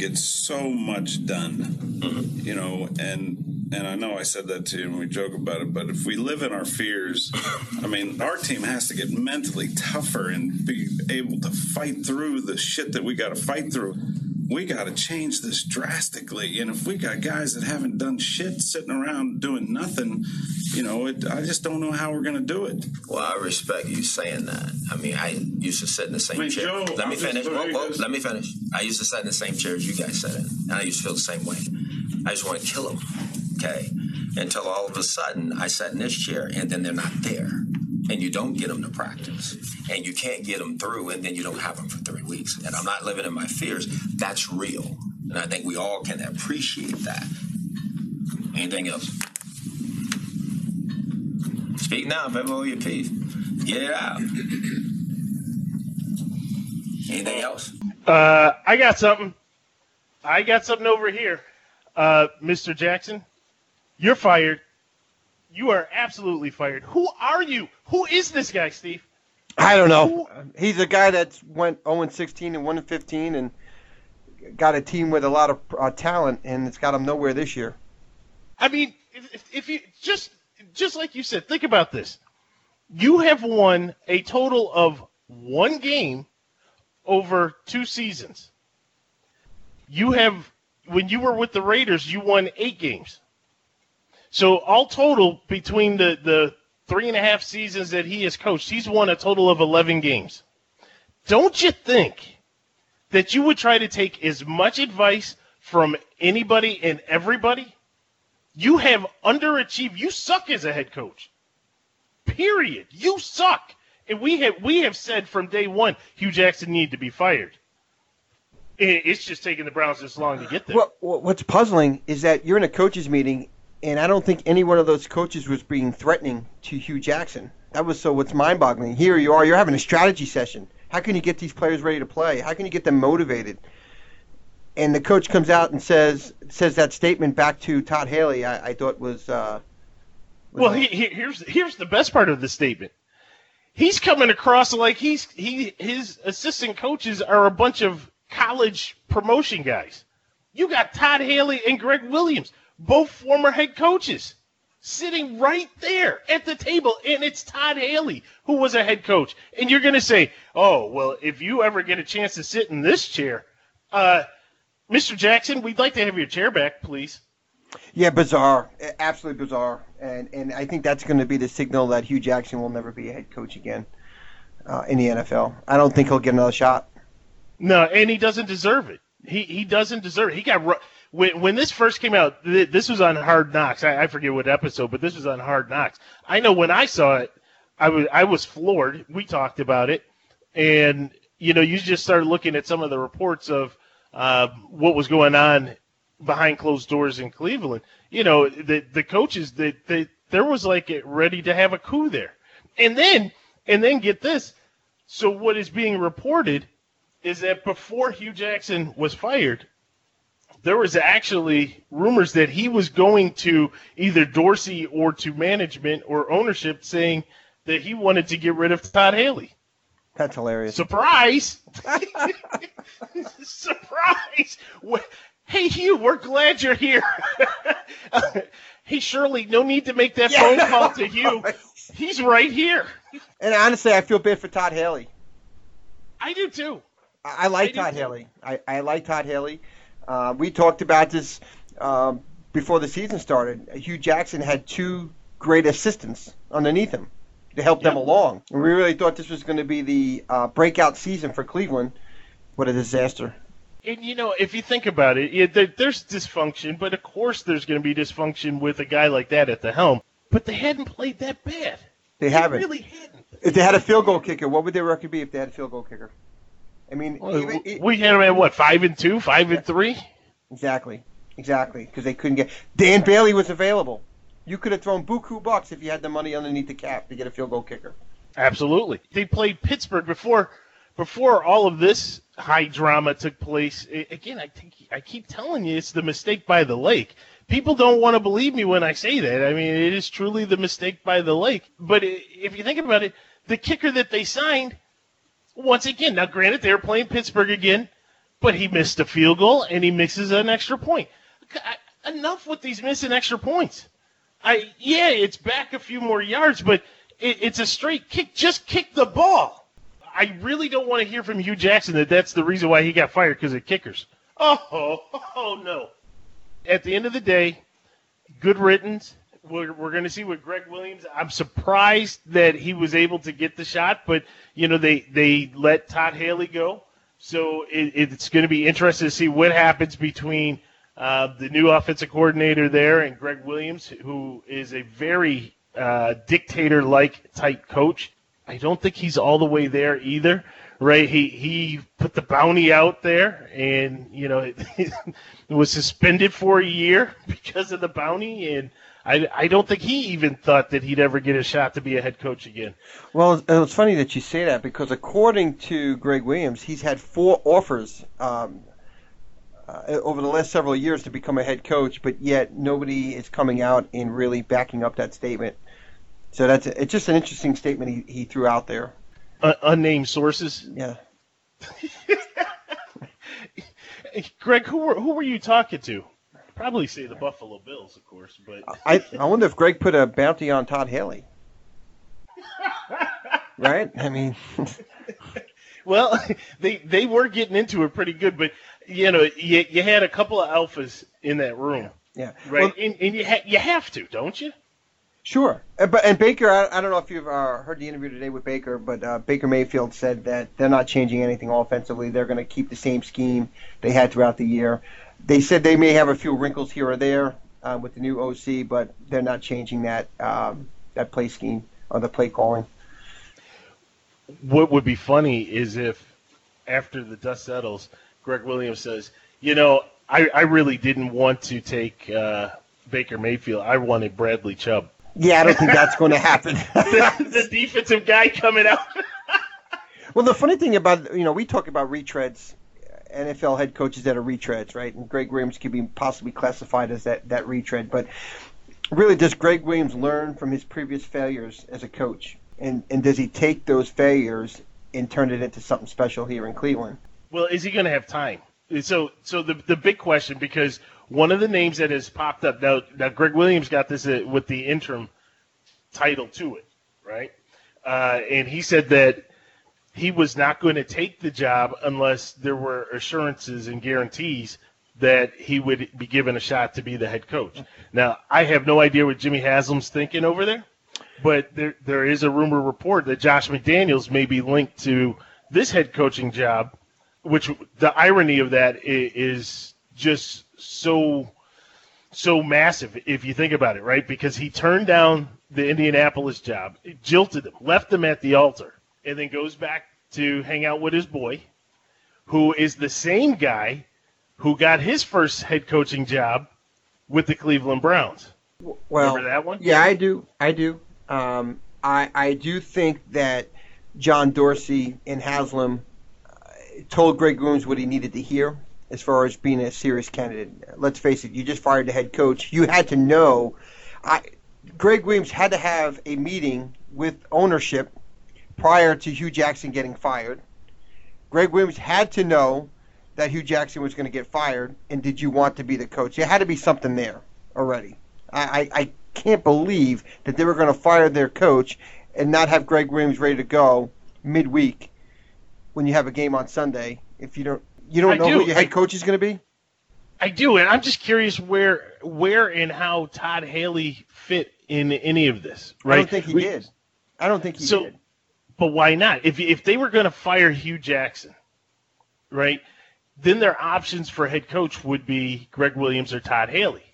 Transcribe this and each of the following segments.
get so much done, mm-hmm. you know, and and I know I said that to you and we joke about it, but if we live in our fears, I mean, our team has to get mentally tougher and be able to fight through the shit that we got to fight through. We got to change this drastically. And if we got guys that haven't done shit sitting around doing nothing, you know, it, I just don't know how we're going to do it. Well, I respect you saying that. I mean, I used to sit in the same I mean, chair. Joe, let me I'm just finish. Whoa, whoa, let me finish. I used to sit in the same chair as you guys sat in, and I used to feel the same way. I just want to kill them. Okay, until all of a sudden I sat in this chair, and then they're not there, and you don't get them to practice, and you can't get them through, and then you don't have them for three weeks. And I'm not living in my fears. That's real, and I think we all can appreciate that. Anything else? Speak now, if ever hold your peace. Get it out. Anything else? Uh, I got something. I got something over here. Uh, Mr. Jackson, you're fired. You are absolutely fired. Who are you? Who is this guy, Steve? I don't know. Who- He's a guy that went 0 16 and 1 15 and got a team with a lot of uh, talent, and it's got him nowhere this year. I mean, if, if- if you just just like you said, think about this. You have won a total of one game over two seasons. You have when you were with the Raiders, you won eight games. So all total between the the three and a half seasons that he has coached, he's won a total of eleven games. Don't you think that you would try to take as much advice from anybody and everybody? You have underachieved. You suck as a head coach. Period. You suck. And we have we have said from day one, Hue Jackson needed to be fired. It's just taking the Browns this long to get there. What- what's puzzling is that you're in a coaches meeting, and I don't think any one of those coaches was being threatening to Hue Jackson. That was so what's mind-boggling. Here you are, you're having a strategy session. How can you get these players ready to play? How can you get them motivated? And the coach comes out and says says that statement back to Todd Haley. I, I thought was uh, was Well, he, he, here's here's the best part of the statement. He's coming across like he's he his assistant coaches are a bunch of college promotion guys. You got Todd Haley and Gregg Williams, both former head coaches, sitting right there at the table, and it's Todd Haley who was a head coach. And you're going to say, "Oh, well, if you ever get a chance to sit in this chair, uh, Mr. Jackson, we'd like to have your chair back, please." Yeah, bizarre, absolutely bizarre, and and I think that's going to be the signal that Hue Jackson will never be a head coach again uh, in the NFL. I don't think he'll get another shot. No, and he doesn't deserve it. He he doesn't deserve it. He got when when this first came out. Th- this was on Hard Knocks. I, I forget what episode, but this was on Hard Knocks. I know when I saw it, I was I was floored. We talked about it, and you know, you just started looking at some of the reports of uh, what was going on behind closed doors in Cleveland. You know, the the coaches that they, there was like it ready to have a coup there, and then and then get this. So what is being reported is that before Hue Jackson was fired, there was actually rumors that he was going to either Dorsey or to management or ownership saying that he wanted to get rid of Todd Haley. That's hilarious. Surprise! Surprise! Hey Hue, we're glad you're here. hey Shirley, no need to make that phone call to Hue. He's right here. And honestly, I feel bad for Todd Haley. I do too. I, I like I Todd. Haley. I, I like Todd Haley. Uh, we talked about this um, before the season started. Hue Jackson had two great assistants underneath him to help them along. And we really thought this was going to be the uh, breakout season for Cleveland. What a disaster. And you know, if you think about it, it there, there's dysfunction, but of course there's going to be dysfunction with a guy like that at the helm. But they hadn't played that bad. They haven't. really hadn't. If they had a field goal kicker, what would their record be if they had a field goal kicker? I mean, even- e- we had them at what five and two, five and three. exactly, exactly, because they couldn't get. Dan Bailey was available. You could have thrown buku bucks if you had the money underneath the cap to get a field goal kicker. Absolutely. They played Pittsburgh before before all of this high drama took place. Again, I think I keep telling you it's the mistake by the lake. People don't want to believe me when I say that. I mean, it is truly the mistake by the lake. But if you think about it, the kicker that they signed, once again, now granted they were playing Pittsburgh again, but he missed a field goal and he misses an extra point. Enough with these missing extra points. I yeah, it's back a few more yards, but it, it's a straight kick. Just kick the ball. I really don't want to hear from Hue Jackson that that's the reason why he got fired because of kickers. Oh, oh no. At the end of the day, good riddance. We're, we're going to see what Gregg Williams. I'm surprised that he was able to get the shot, but you know they they let Todd Haley go, so it, it's going to be interesting to see what happens between uh, the new offensive coordinator there and Gregg Williams, who is a very uh, dictator-like type coach. I don't think he's all the way there either. Right? He he put the bounty out there, and you know it was suspended for a year because of the bounty, and I I don't think he even thought that he'd ever get a shot to be a head coach again. Well, it's funny that you say that because according to Gregg Williams, he's had four offers um, uh, over the last several years to become a head coach, but yet nobody is coming out and really backing up that statement. So that's it's just an interesting statement he, he threw out there. Uh, unnamed sources. Yeah. Gregg, who were who were you talking to? Probably say the Buffalo Bills, of course, but I I wonder if Gregg put a bounty on Todd Haley. right? I mean, well, they they were getting into it pretty good, but you know, you, you had a couple of alphas in that room. Yeah. Right. Well, and, and you ha- you have to, don't you? Sure, uh, but and Baker, I, I don't know if you've uh, heard the interview today with Baker, but uh, Baker Mayfield said that they're not changing anything offensively. They're going to keep the same scheme they had throughout the year. They said they may have a few wrinkles here or there uh, with the new OC, but they're not changing that um, that play scheme or the play calling. What would be funny is if after the dust settles, Gregg Williams says, "You know, I, I really didn't want to take uh, Baker Mayfield. I wanted Bradley Chubb." Yeah, I don't think that's going to happen. the, the defensive guy coming out. well, the funny thing about you know we talk about retreads, NFL head coaches that are retreads, right? And Gregg Williams could be possibly classified as that that retread, but really, does Gregg Williams learn from his previous failures as a coach, and and does he take those failures and turn it into something special here in Cleveland? Well, is he going to have time? So, so the the big question because one of the names that has popped up now, now Gregg Williams got this uh, with the interim title to it, right? Uh, and he said that he was not going to take the job unless there were assurances and guarantees that he would be given a shot to be the head coach. Now, I have no idea what Jimmy Haslam's thinking over there, but there there is a rumor report that Josh McDaniels may be linked to this head coaching job, which the irony of that is just so so massive if you think about it, right? Because he turned down the Indianapolis job, jilted them, left them at the altar, and then goes back to hang out with his boy, who is the same guy who got his first head coaching job with the Cleveland Browns. Well, Remember that one? Yeah, I do. I do. Um, I I do think that John Dorsey and Haslam told Gregg Williams what he needed to hear as far as being a serious candidate. Let's face it, you just fired the head coach. You had to know. I, Gregg Williams had to have a meeting with ownership prior to Hue Jackson getting fired. Gregg Williams had to know that Hue Jackson was going to get fired, and did you want to be the coach? There had to be something there already. I, I, I can't believe that they were going to fire their coach and not have Gregg Williams ready to go midweek when you have a game on Sunday if you don't you don't I know do. who your head I- coach is going to be? I do, and I'm just curious where where and how Todd Haley fit in any of this. Right? I don't think he We- did. I don't think he So- did. But why not? If if they were going to fire Hue Jackson, right? Then their options for head coach would be Gregg Williams or Todd Haley.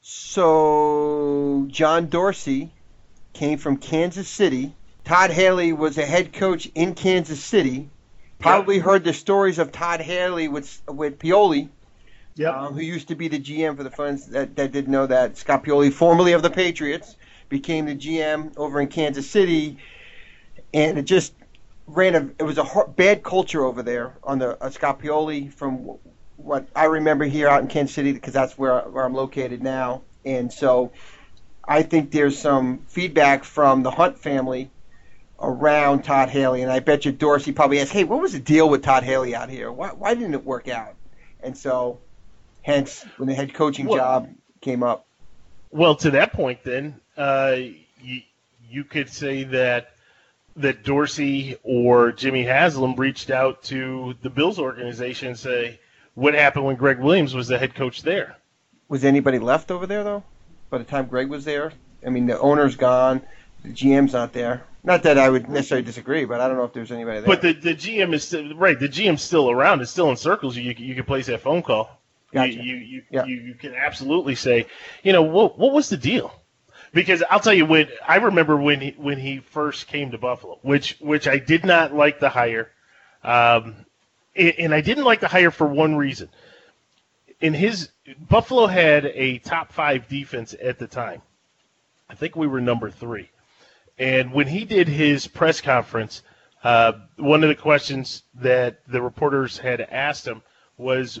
So John Dorsey came from Kansas City. Todd Haley was a head coach in Kansas City. Probably heard the stories of Todd Haley with with Pioli, um, who used to be the GM for the fans that, that didn't know that. Scott Pioli, formerly of the Patriots, became the GM over in Kansas City, and it just ran a. It was a hor- bad culture over there on the uh, Scott Pioli from what I remember here out in Kansas City because that's where where I'm located now, and so I think there's some feedback from the Hunt family around Todd Haley, and I bet you Dorsey probably asked, "Hey, what was the deal with Todd Haley out here? Why, why didn't it work out?" And so, hence, when the head coaching Well- job came up, Well, to that point, then uh, you, you could say that that Dorsey or Jimmy Haslam reached out to the Bills organization and say, "What happened when Gregg Williams was the head coach there?" was anybody left over there though? By the time Gregg was there, I mean, the owner's gone, the GM's not there. Not that I would necessarily disagree, but I don't know if there's anybody there. But the, the GM is still right. The GM's still around. It's still in circles. You you can place that phone call. Gotcha. You you you, Yeah. you you can absolutely say, you know, what what was the deal? Because I'll tell you when I remember when he when he first came to Buffalo, which which I did not like the hire, um, and, and I didn't like the hire for one reason. In his Buffalo had a top five defense at the time. I think we were number three. And when he did his press conference, uh, one of the questions that the reporters had asked him was,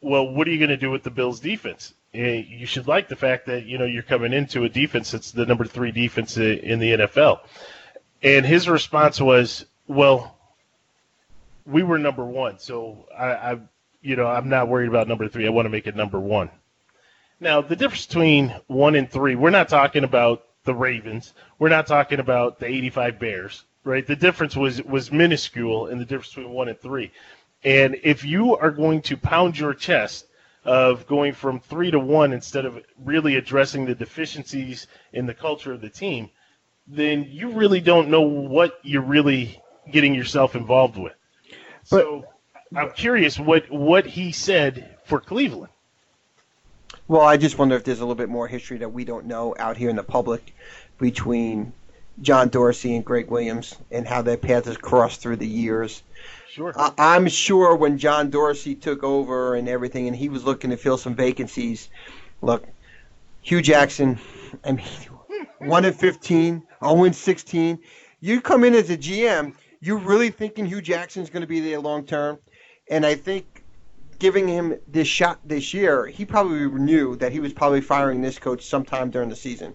"Well, what are you going to do with the Bills' defense? Eh, You should like the fact that you know you're coming into a defense that's the number three defense in the NFL." And his response was, "Well, we were number one, so I, I you know, I'm not worried about number three. I want to make it number one." Now, the difference between one and three, we're not talking about the Ravens. We're not talking about the 85 Bears, right? The difference was was minuscule in the difference between one and three. And if you are going to pound your chest of going from three to one instead of really addressing the deficiencies in the culture of the team, then you really don't know what you're really getting yourself involved with. so I'm curious what what he said for Cleveland. Well, I just wonder if there's a little bit more history that we don't know out here in the public between John Dorsey and Gregg Williams and how their paths has crossed through the years. Sure. I, I'm sure when John Dorsey took over and everything, and he was looking to fill some vacancies. Look, Hue Jackson, I mean, one in 15, 0 in 16. You come in as a GM, you're really thinking Hue Jackson's going to be there long term, and I think giving him this shot this year, he probably knew that he was probably firing this coach sometime during the season.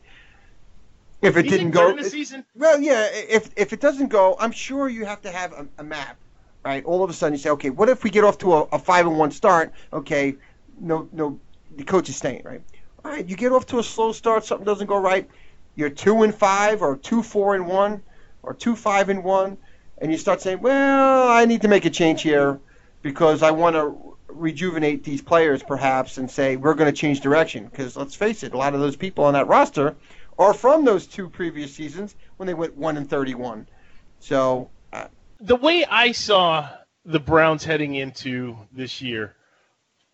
If it didn't go, during the season. well, yeah. If if it doesn't go, I'm sure you have to have a, a map, right? All of a sudden, you say, okay, what if we get off to a, a five and one start? Okay, no, no, the coach is staying, right? All right, you get off to a slow start, something doesn't go right. You're two and five, or two four and one, or two five and one, and you start saying, well, I need to make a change here because I want to rejuvenate these players, perhaps, and say we're going to change direction. Because let's face it, a lot of those people on that roster are from those two previous seasons when they went one and thirty-one. So uh, the way I saw the Browns heading into this year,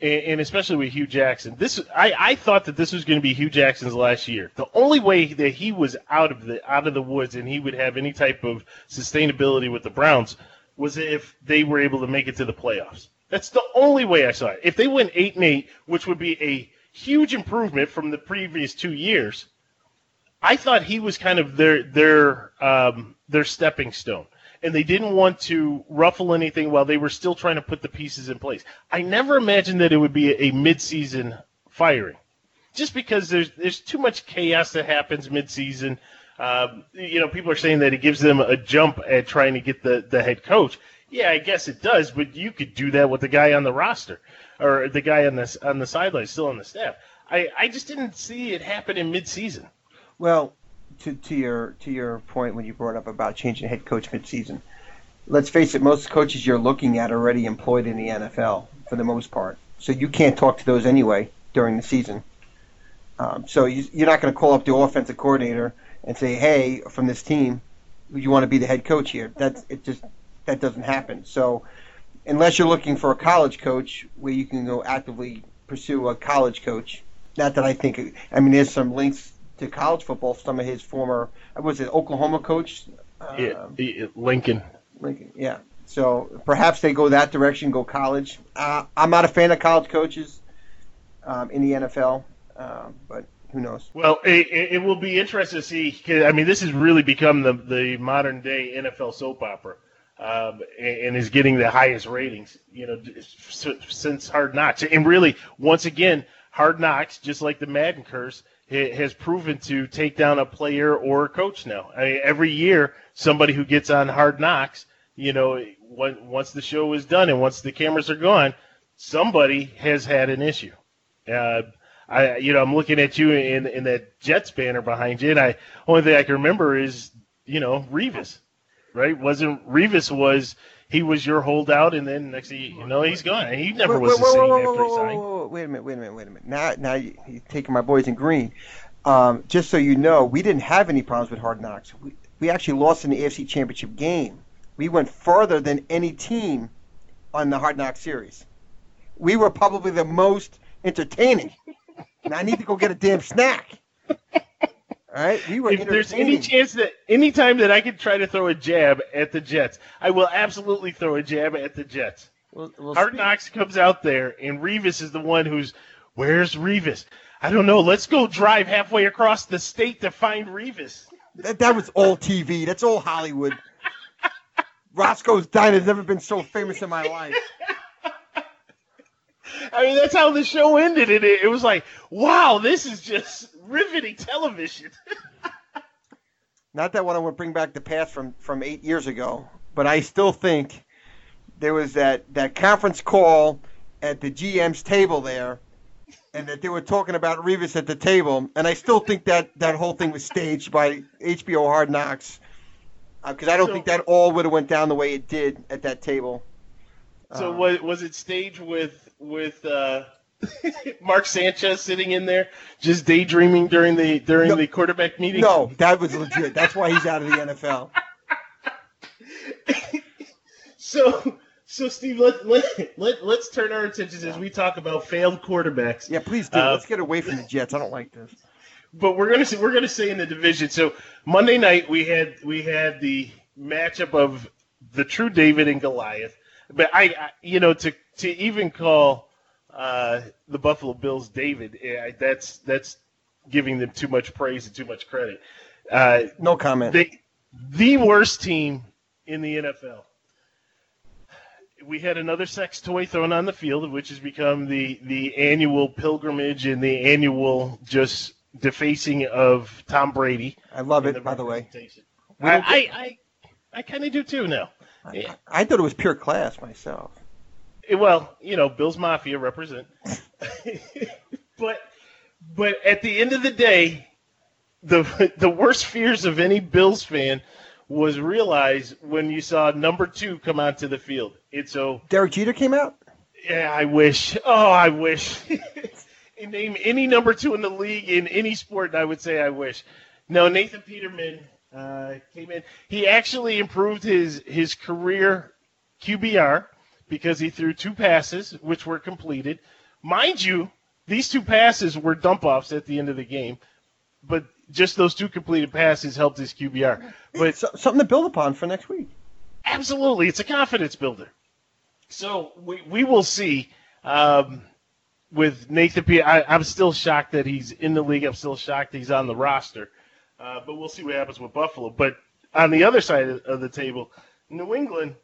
and, and especially with Hue Jackson, this I, I thought that this was going to be Hue Jackson's last year. The only way that he was out of the out of the woods and he would have any type of sustainability with the Browns was if they were able to make it to the playoffs. That's the only way I saw it. If they went eight and eight, which would be a huge improvement from the previous two years, I thought he was kind of their their um, their stepping stone, and they didn't want to ruffle anything while they were still trying to put the pieces in place. I never imagined that it would be a mid-season firing, just because there's there's too much chaos that happens midseason. Um, you know, people are saying that it gives them a jump at trying to get the the head coach. Yeah, I guess it does, but you could do that with the guy on the roster or the guy on the on the sideline, still on the staff. I, I just didn't see it happen in mid-season. Well, to, to your to your point when you brought up about changing head coach midseason, let's face it, most coaches you're looking at are already employed in the NFL for the most part, so you can't talk to those anyway during the season. Um, so you, you're not going to call up the offensive coordinator and say, "Hey, from this team, you want to be the head coach here?" That's it. Just that doesn't happen. So unless you're looking for a college coach where you can go actively pursue a college coach. Not that I think. I mean, there's some links to college football. Some of his former, was it Oklahoma coach? Yeah, Um, Lincoln. Lincoln, yeah. So perhaps they go that direction, go college. Uh, I'm not a fan of college coaches um, in the NFL, um, but who knows? Well, it, it it will be interesting to see. 'cause, I mean, this has really become the the modern day NFL soap opera, um, and, is getting the highest ratings. You know, since Hard Knocks, and really, once again, Hard Knocks, just like the Madden curse, has proven to take down a player or a coach now. I mean, every year, somebody who gets on Hard Knocks, you know, once the show is done and once the cameras are gone, somebody has had an issue. Uh, I, you know, I'm looking at you in in that Jets banner behind you, and I only thing I can remember is, you know, Revis, right? Wasn't Revis was he was your holdout, and then next thing you know, he's gone. He never was the Whoa, whoa, same whoa, after he signed. whoa, whoa, Wait a minute, wait a minute, wait a minute. Now, now you, you're taking my boys in green. Um, just so you know, we didn't have any problems with Hard Knocks. We, we actually lost in the AFC Championship game. We went further than any team on the Hard Knocks series. We were probably the most entertaining. and I need to go get a damn snack. All right, we were If there's any chance that any time that I could try to throw a jab at the Jets, I will absolutely throw a jab at the Jets. Well, well, Hard speak- Knocks comes out there, and Revis is the one who's, where's Revis? I don't know. Let's go drive halfway across the state to find Revis. That, that was all TV. That's all Hollywood. Roscoe's Diner's never been so famous in my life. I mean, that's how the show ended. And it, it was like, wow, this is just riveting television. Not that one I to bring back the past from, from eight years ago, but I still think there was that, that conference call at the GM's table there, and that they were talking about Revis at the table, and I still think that that whole thing was staged by HBO Hard Knocks, uh, because I don't So- think that all would have went down the way it did at that table. So Uh, was was it staged with with uh, Mark Sanchez sitting in there just daydreaming during the during No. the quarterback meeting? No, that was legit. That's why he's out of the NFL. So so Steve, let let, let let's turn our attentions as we talk about failed quarterbacks. Yeah, please do. Uh, Let's get away from the Jets. I don't like this. but we're gonna say, we're gonna say in the division. So Monday night we had we had the matchup of the true David and Goliath. But I, I you know, to to even call uh, the Buffalo Bills David, eh, I- that's that's giving them too much praise and too much credit. Uh, No comment. they, the worst team in the NFL. We had another sex toy thrown on the field, which has become the, the annual pilgrimage and the annual just defacing of Tom Brady. I love it, by the way. I, I, I, I kind of do too now. Yeah. I thought it was pure class myself. Eh, Well, you know, Bills Mafia represent. but but at the end of the day, the the worst fears of any Bills fan was realized when you saw number two come onto the field. It's so Derek Jeter came out. yeah, I wish. Oh, I wish. Name any number two in the league in any sport, and I would say I wish. No, Nathan Peterman uh, came in. He actually improved his his career QBR because he threw two passes, which were completed. Mind you, these two passes were dump offs at the end of the game, but just those two completed passes helped his QBR. But So, something to build upon for next week. Absolutely, it's a confidence builder. So we, we will see. Um, with Nathan P, I, I'm still shocked that he's in the league. I'm still shocked he's on the roster. Uh, but we'll see what happens with Buffalo. But on the other side of, the table, New England.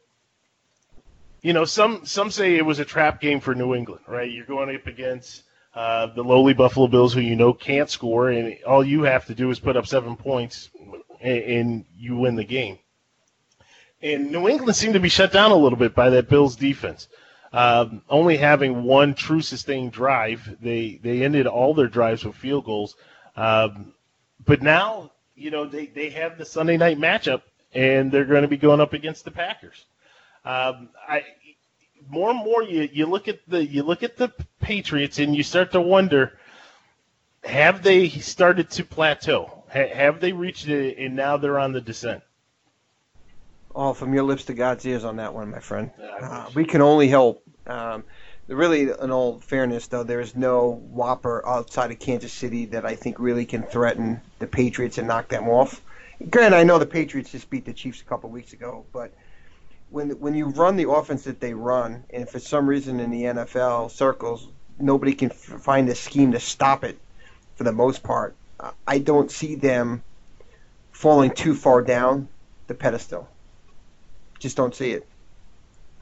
You know, some some say it was a trap game for New England, right? You're going up against uh, the lowly Buffalo Bills, who you know can't score, and all you have to do is put up seven points, and, and you win the game and New England seemed to be shut down a little bit by that Bills defense. Um, only having one true sustained drive, they they ended all their drives with field goals. Um, but now, you know, they, they have the Sunday night matchup, and they're going to be going up against the Packers. Um, I more and more you, you look at the you look at the Patriots, and you start to wonder: Have they started to plateau? Ha, have they reached it, and now they're on the descent? Oh, from your lips to God's ears on that one, my friend. Uh, we can only hope. Um, really, in all fairness, though, there is no whopper outside of Kansas City that I think really can threaten the Patriots and knock them off. Granted, I know the Patriots just beat the Chiefs a couple weeks ago, but when when you run the offense that they run, and for some reason in the NFL circles, nobody can f- find a scheme to stop it for the most part, I don't see them falling too far down the pedestal. Just don't see it.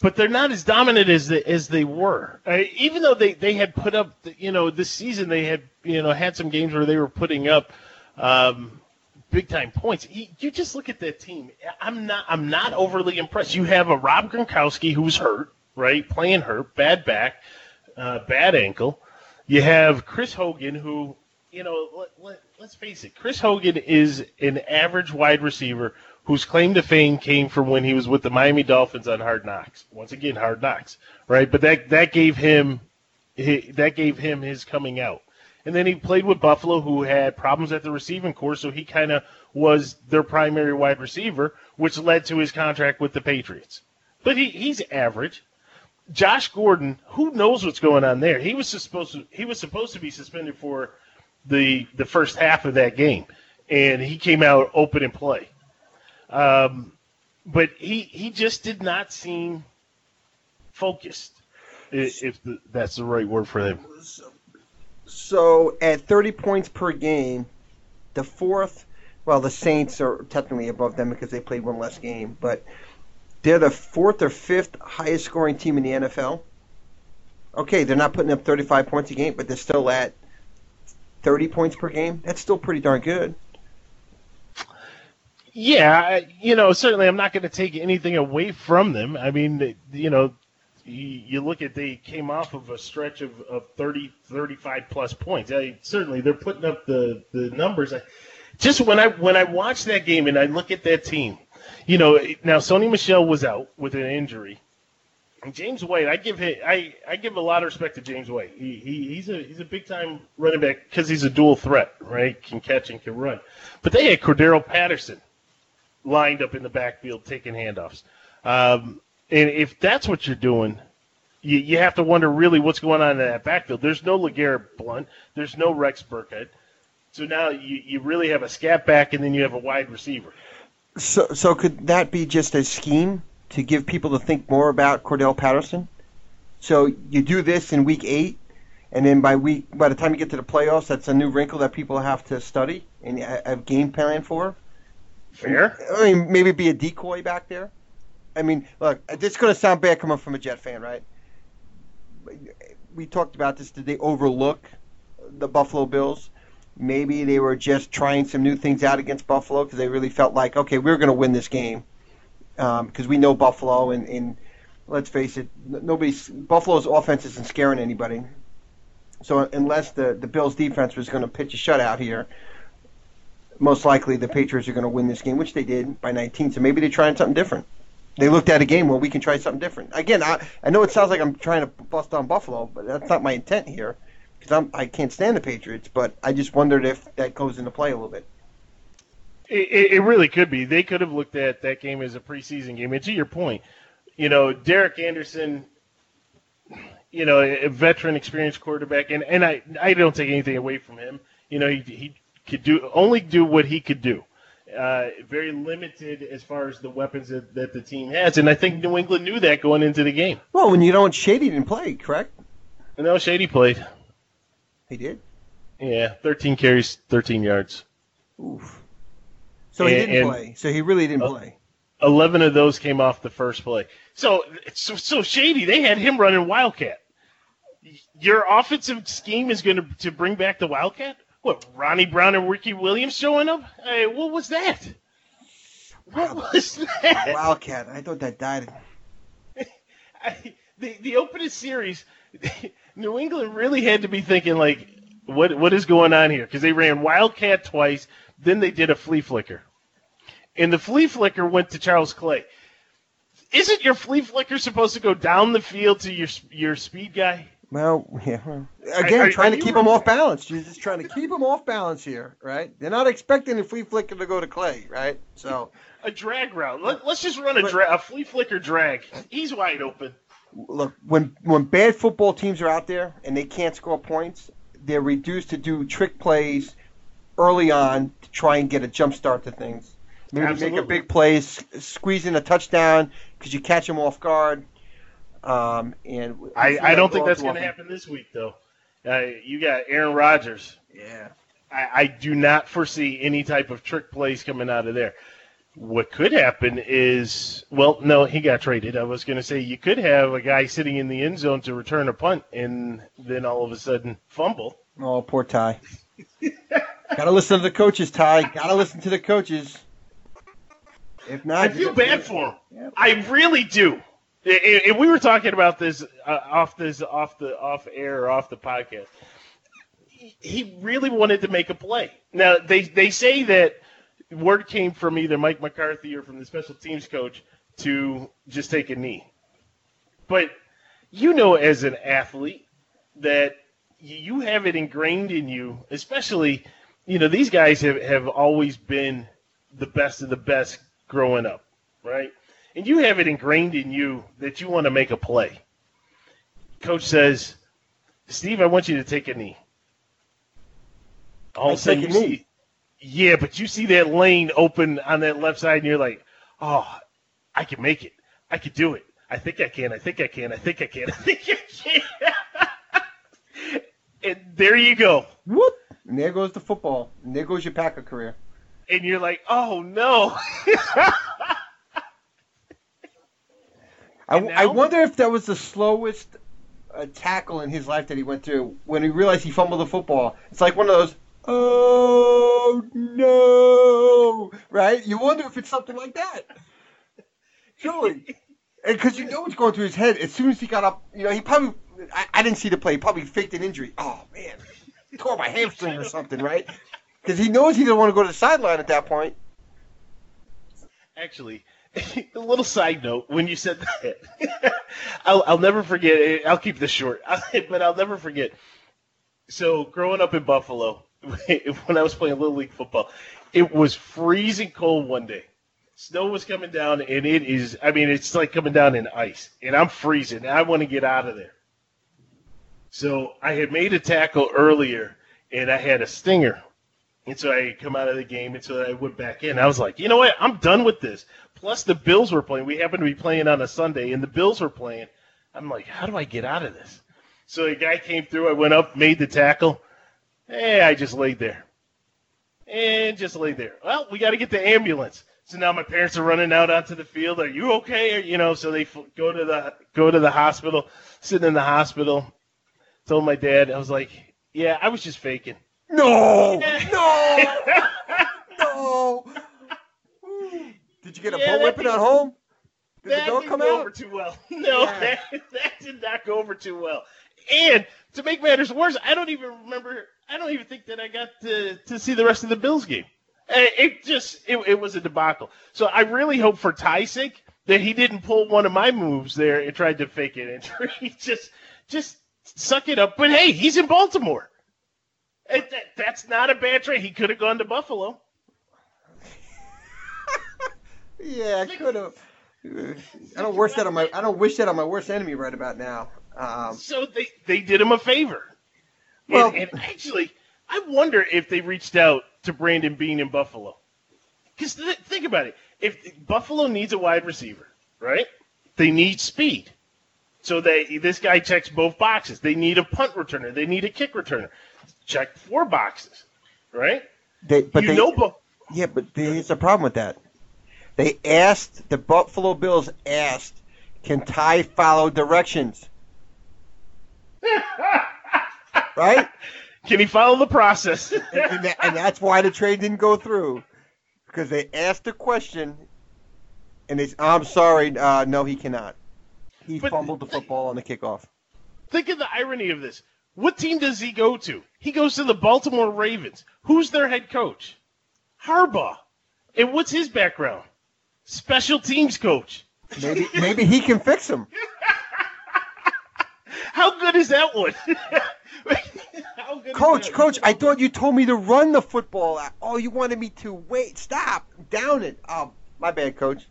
But they're not as dominant as they, as they were. Uh, even though they, they had put up, you know, this season they had you know had some games where they were putting up um, big time points. You, you just look at that team. I'm not I'm not overly impressed. You have a Rob Gronkowski who's hurt, right, playing hurt, bad back, uh, bad ankle. You have Chris Hogan who, you know, let, let, let's face it, Chris Hogan is an average wide receiver whose claim to fame came from when he was with the Miami Dolphins on Hard Knocks. Once again, Hard Knocks, right? But that that gave him that gave him his coming out. And then he played with Buffalo, who had problems at the receiving corps, so he kind of was their primary wide receiver, which led to his contract with the Patriots. But he, he's average. Josh Gordon, who knows what's going on there? He was supposed to he was supposed to be suspended for the the first half of that game, and he came out open and play. Um, but he he just did not seem focused, if the, that's the right word for him. So at 30 points per game, the fourth, well, the Saints are technically above them because they played one less game, but they're the fourth or fifth highest scoring team in the NFL. Okay, they're not putting up 35 points a game, but they're still at 30 points per game. That's still pretty darn good. Yeah, you know, certainly I'm not going to take anything away from them. I mean, you know, you look at they came off of a stretch of, of 30, 35 plus points. I, certainly they're putting up the, the numbers. I, just when I when I watch that game and I look at that team, you know, now Sony Michel was out with an injury. And James White, I give him, I, I give a lot of respect to James White. He, he he's a he's a big time running back because he's a dual threat, right? Can catch and can run. But they had Cordarrelle Patterson lined up in the backfield taking handoffs. Um, and if that's what you're doing, you, you have to wonder really what's going on in that backfield. There's no LeGarrette Blunt. There's no Rex Burkhead. So now you, you really have a scat back and then you have a wide receiver. So, so could that be just a scheme to give people to think more about Cordell Patterson? So you do this in week eight, and then by week by the time you get to the playoffs, that's a new wrinkle that people have to study and have game plan for. Fair. I mean, maybe be a decoy back there. I mean, look, this is going to sound bad coming from a Jet fan, right? We talked about this. Did they overlook the Buffalo Bills? Maybe they were just trying some new things out against Buffalo because they really felt like, okay, we're going to win this game because um, we know Buffalo, and, and let's face it, nobody's Buffalo's offense isn't scaring anybody. So unless the the Bills defense was going to pitch a shutout here, most likely the Patriots are going to win this game, which they did by 19. So maybe they're trying something different. They looked at a game where we can try something different. Again, I, I know it sounds like I'm trying to bust on Buffalo, but that's not my intent here because I'm I can't stand the Patriots. But I just wondered if that goes into play a little bit. It, it really could be. They could have looked at that game as a preseason game. And to your point, you know, Derek Anderson, you know, a veteran, experienced quarterback, and, and I I don't take anything away from him. You know, he, he could do only do what he could do. Uh, very limited as far as the weapons that, that, the team has, and I think New England knew that going into the game. Well, when you don't, Shady didn't play, correct? No, Shady played. He did. Yeah, 13 carries, 13 yards. Oof. So he didn't play. So he really didn't uh, play. 11 of those came off the first play. So, so, so Shady, they had him running Wildcat. Your offensive scheme is going to to bring back the Wildcat? What, Ronnie Brown and Ricky Williams showing up? Hey, what was that? What was that? Wildcat. I thought that died. I, the the opening series, New England really had to be thinking like, what what is going on here? Because they ran Wildcat twice, then they did a flea flicker, and the flea flicker went to Charles Clay. Isn't your flea flicker supposed to go down the field to your your speed guy? Well, yeah. Again, are, trying are to keep them off balance. You're just trying to keep them off balance here, right? They're not expecting a flea flicker to go to Clay, right? So a drag route. Let, us just run a, dra- a flea flicker drag. He's wide open. Look, when when bad football teams are out there and they can't score points, they're reduced to do trick plays early on to try and get a jump start to things. Maybe Absolutely. make a big play, squeeze in a touchdown because you catch them off guard um, and I, I don't think that's going to happen this week, though. Uh, you got Aaron Rodgers. Yeah. I, I, do not foresee any type of trick plays coming out of there. what could happen is, well, no, he got traded. I was going to say you could have a guy sitting in the end zone to return a punt, and then all of a sudden fumble. Oh, poor Ty. Gotta listen to the coaches, Ty. Gotta listen to the coaches. If not, I feel bad for him. I really do. And- we were talking about this uh, off this off the off air off the podcast. He really wanted to make a play. Now they they say that word came from either Mike McCarthy or from the special teams coach to just take a knee. But you know, as an athlete, that you have it ingrained in you, especially, you know, these guys have, have always been the best of the best growing up, right? And you have it ingrained in you that you want to make a play. Coach says, Steve, I want you to take a knee. All of a sudden you knee. see- yeah, but you see that lane open on that left side, and you're like, oh, I can make it. I can do it. I think I can. I think I can. I think I can. I think I can. and there you go. Whoop! And there goes the football. And there goes your Packer career. And you're like, oh no. I, And I wonder if that was the slowest uh, tackle in his life that he went through when he realized he fumbled the football. It's like one of those, oh no, right? You wonder if it's something like that. Surely. Because you know what's going through his head. As soon as he got up, you know, he probably, I, I didn't see the play, he probably faked an injury. Oh, man. Tore my hamstring or something, right? Because he knows he doesn't want to go to the sideline at that point. Actually, a little side note when you said that, I'll, I'll never forget. I'll keep this short, but I'll never forget. So, growing up in Buffalo, when I was playing Little League football, it was freezing cold one day. Snow was coming down, and it is, I mean, it's like coming down in ice, and I'm freezing, and I want to get out of there. So, I had made a tackle earlier, and I had a stinger. And so I come out of the game, and so I went back in. I was like, you know what? I'm done with this. Plus, the Bills were playing. We happened to be playing on a Sunday, and the Bills were playing. I'm like, how do I get out of this? So a guy came through. I went up, made the tackle. Hey, I just laid there. And just laid there. Well, we got to get the ambulance. So now my parents are running out onto the field. Are you okay? Or, you know, so they go to the go to the hospital. Sitting in the hospital, told my dad. I was like, yeah, I was just faking. No! No! no! Did you get a Yeah, butt that whipping at home? Did that the dog didn't come go out? over too well. No, Yeah. that, that did not go over too well. And to make matters worse, I don't even remember. I don't even think that I got to to see the rest of the Bills game. Eh, It just it, it was a debacle. So I really hope for Ty's sake that he didn't pull one of my moves there and tried to fake an injury. He just just suck it up. But hey, he's in Baltimore. That, that's not a bad trade. He could have gone to Buffalo. Yeah, I could have. I don't wish that on my. I don't wish that on my worst enemy right about now. Um, So they, they did him a favor. Well- and, and actually, I wonder if they reached out to Brandon Beane in Buffalo. Because th- think about it. If Buffalo needs a wide receiver, right? They need speed. So they this guy checks both boxes. They need a punt returner. They need a kick returner. Check four boxes, right? they, but you they, know, Bu- yeah, but there's a problem with that. They asked the Buffalo Bills asked, "Can Ty follow directions?" right, can he follow the process? and, and that- and that's why the trade didn't go through because they asked the question, and they. I'm sorry, uh, no, he cannot. He But- fumbled the football on the kickoff. Think of the irony of this. What team does he go to? He goes to the Baltimore Ravens. Who's their head coach? Harbaugh. And what's his background? Special teams coach. Maybe maybe he can fix him. How good is that one? How good Coach, coach, I thought you told me to run the football. Oh, you wanted me to wait. Stop. Down it. Oh, my bad, coach.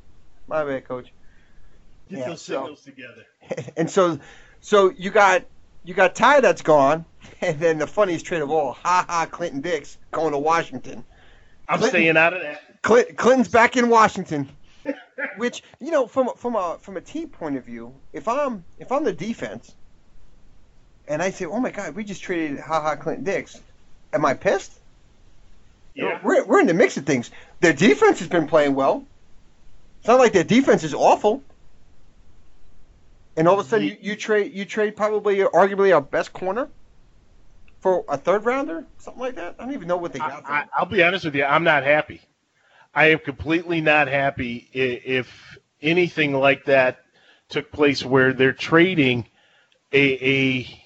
My bad, coach. Get Yeah, those so- signals together. And so, so you got you got Ty that's gone, and then the funniest trade of all, ha ha, Clinton Dix going to Washington. I'm Clinton- staying out of that. Clint, Clinton's back in Washington. Which you know, from from a from a team point of view, if I'm if I'm the defense, and I say, oh my God, we just traded ha ha Clinton Dix, am I pissed? Yeah. We're, we're in the mix of things. Their defense has been playing well. It's not like their defense is awful. And all of a sudden, you, you trade you trade probably arguably our best corner for a third rounder, something like that. I don't even know what they got. I, I, will be honest with you. I'm not happy. I am completely not happy if anything like that took place where they're trading a, a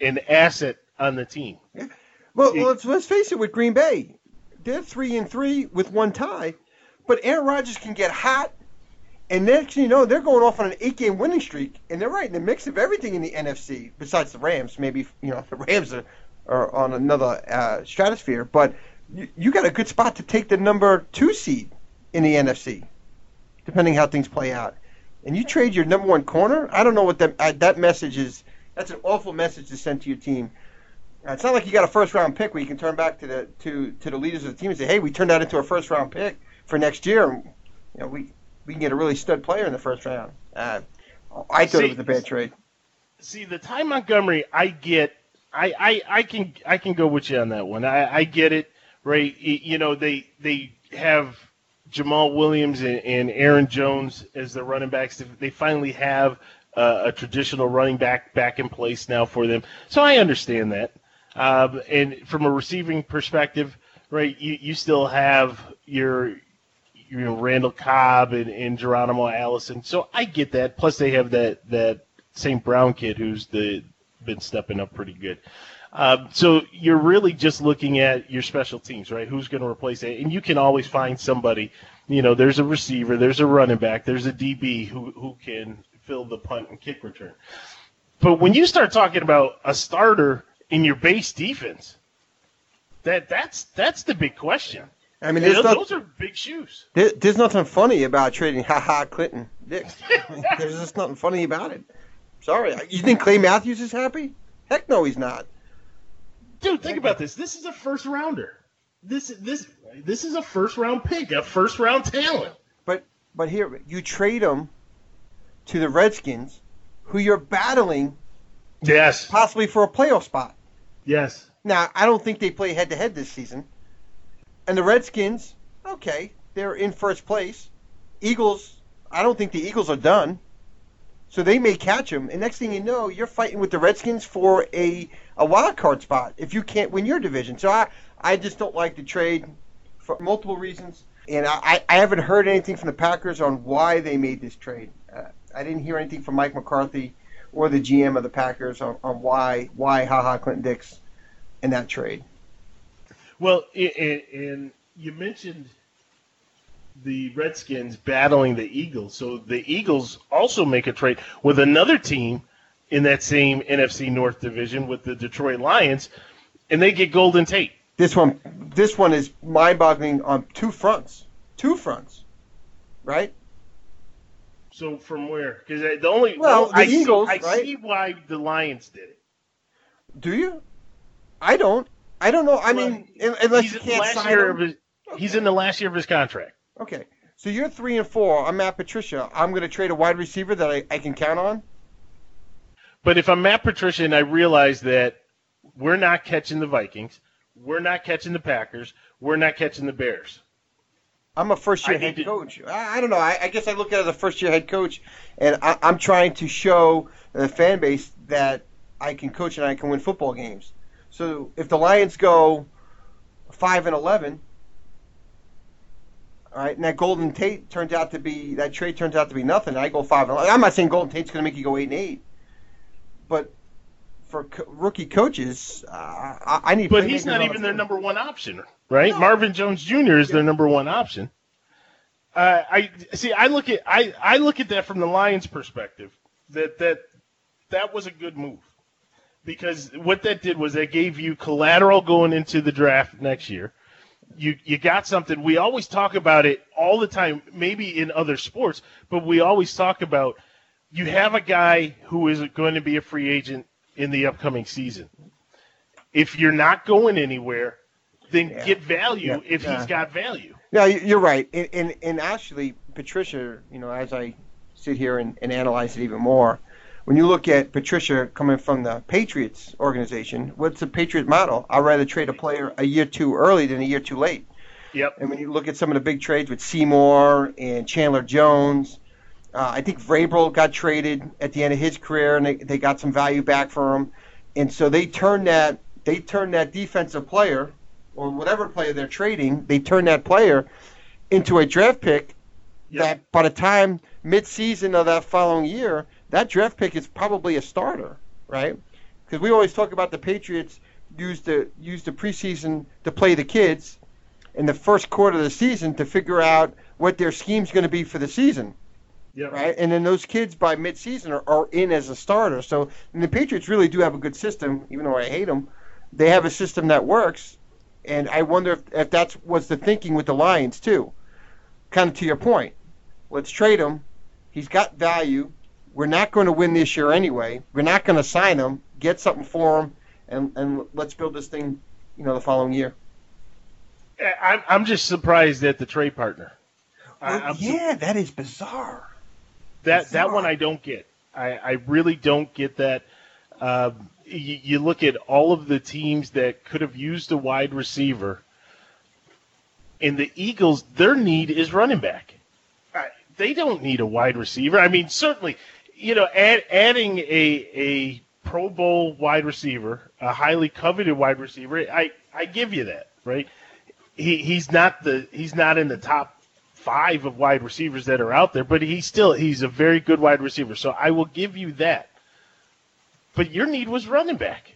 an asset on the team. Yeah. Well, it, let's, let's face it. With Green Bay, they're three and three with one tie, but Aaron Rodgers can get hot and next you know, they're going off on an eight-game winning streak, and they're right in the mix of everything in the NFC besides the Rams. Maybe you know the Rams are, are on another uh, stratosphere, but you, you got a good spot to take the number two seed in the NFC, depending how things play out. And you trade your number one corner. I don't know what that uh, that message is. That's an awful message to send to your team. Uh, it's not like you got a first round pick where you can turn back to the to to the leaders of the team and say, "Hey, we turned that into a first round pick for next year." You know, we we can get a really stud player in the first round. Uh, I thought see, it was a bad trade. See, the Ty Montgomery, I get. I, I, I can I can go with you on that one. I, I get it, right? You know they they have Jamaal Williams and, and Aaron Jones as the running backs. They finally have uh, a traditional running back back in place now for them. So I understand that. Um, and from a receiving perspective, right, you, you still have your you know Randall Cobb and, and Geronimo Allison. So I get that. Plus they have that that St. Brown kid who's the been stepping up pretty good. Um, so you're really just looking at your special teams, right? Who's going to replace it? And you can always find somebody. You know, there's a receiver, there's a running back, there's a DB who who can fill the punt and kick return. But when you start talking about a starter in your base defense, that that's that's the big question. I mean, yeah, those, not, those, are big shoes. There, there's nothing funny about trading Ha Ha Clinton Dix. there's just nothing funny about it. Sorry, you think Clay Matthews is happy? Heck no, he's not. Dude, think about this. This is a first rounder. This this this is a first round pick, a first round talent. But but here you trade him to the Redskins, who you're battling. Yes. Possibly for a playoff spot. Yes. Now I don't think they play head to head this season. And the Redskins, okay, they're in first place. Eagles, I don't think the Eagles are done. So they may catch them, and next thing you know, you're fighting with the Redskins for a, a wild card spot if you can't win your division. So I, I just don't like the trade for multiple reasons, and I, I haven't heard anything from the Packers on why they made this trade. Uh, I didn't hear anything from Mike McCarthy or the GM of the Packers on, on why why Ha Ha Clinton Dix in that trade. Well, and you mentioned the Redskins battling the Eagles. So the Eagles also make a trade with another team in that same NFC North division with the Detroit Lions, and they get Golden Tate. This one, this one is mind-boggling on two fronts. Two fronts, right? So from where? Because the only well, the I Eagles, see, I right? see why the Lions did it. Do you? I don't. I don't know. I well, mean, unless you can't sign him. His, okay. He's in the last year of his contract. Okay. So you're three and four. I'm Matt Patricia. I'm going to trade a wide receiver that I, I can count on. But if I'm Matt Patricia and I realize that we're not catching the Vikings, we're not catching the Packers, we're not catching the Bears. I'm a first year head to, coach. I, I, don't know. I, I, guess I look at it as a first year head coach, and I, I'm trying to show the fan base that I can coach and I can win football games. So if the Lions go five and eleven, all right, and that Golden Tate turns out to be that trade turns out to be nothing. I go five and 11. I'm not saying Golden Tate's going to make you go eight and eight, but for co- rookie coaches, uh, I, I, need. But he's not even their number one option, right? No. Marvin Jones Jr. is yeah. their number one option. Uh, I see. I look at I, I look at that from the Lions' perspective. That that that was a good move because what that did was that gave you collateral going into the draft next year. You you got something. We always talk about it all the time, maybe in other sports, but we always talk about you have a guy who is going to be a free agent in the upcoming season. If you're not going anywhere, then yeah. get value yeah. if he's got value. Yeah, you're right. And, and, and actually, Patricia, you know, as I sit here and, and analyze it even more, when you look at Patricia coming from the Patriots organization, what's the Patriot model? I'd rather trade a player a year too early than a year too late. Yep. And when you look at some of the big trades with Seymour and Chandler Jones, uh, I think Vrabel got traded at the end of his career, and they, they got some value back for him. And so they turned that they turned that defensive player or whatever player they're trading, they turned that player into a draft pick Yep. that by the time mid-season of that following year, that draft pick is probably a starter, right? Because we always talk about the Patriots use the use the preseason to play the kids in the first quarter of the season to figure out what their scheme's going to be for the season, Yep. right? And then those kids by mid-season are, are in as a starter. So and the Patriots really do have a good system, even though I hate them. They have a system that works, and I wonder if, if that's was the thinking with the Lions too. Kind of to your point, let's trade him. He's got value. We're not going to win this year anyway. We're not going to sign him. Get something for him, and and let's build this thing, you know, the following year. I'm I'm just surprised at the trade partner. Well, I'm su- yeah, that is bizarre. that that one I don't get. I, I really don't get that. Um, you, you look at all of the teams that could have used a wide receiver, and the Eagles, their need is running back. They don't need a wide receiver. I mean, certainly, you know, add, adding a a Pro Bowl wide receiver, a highly coveted wide receiver, I I give you that, right? He he's not the he's not in the top five of wide receivers that are out there, but he's still he's a very good wide receiver. So I will give you that. But your need was running back.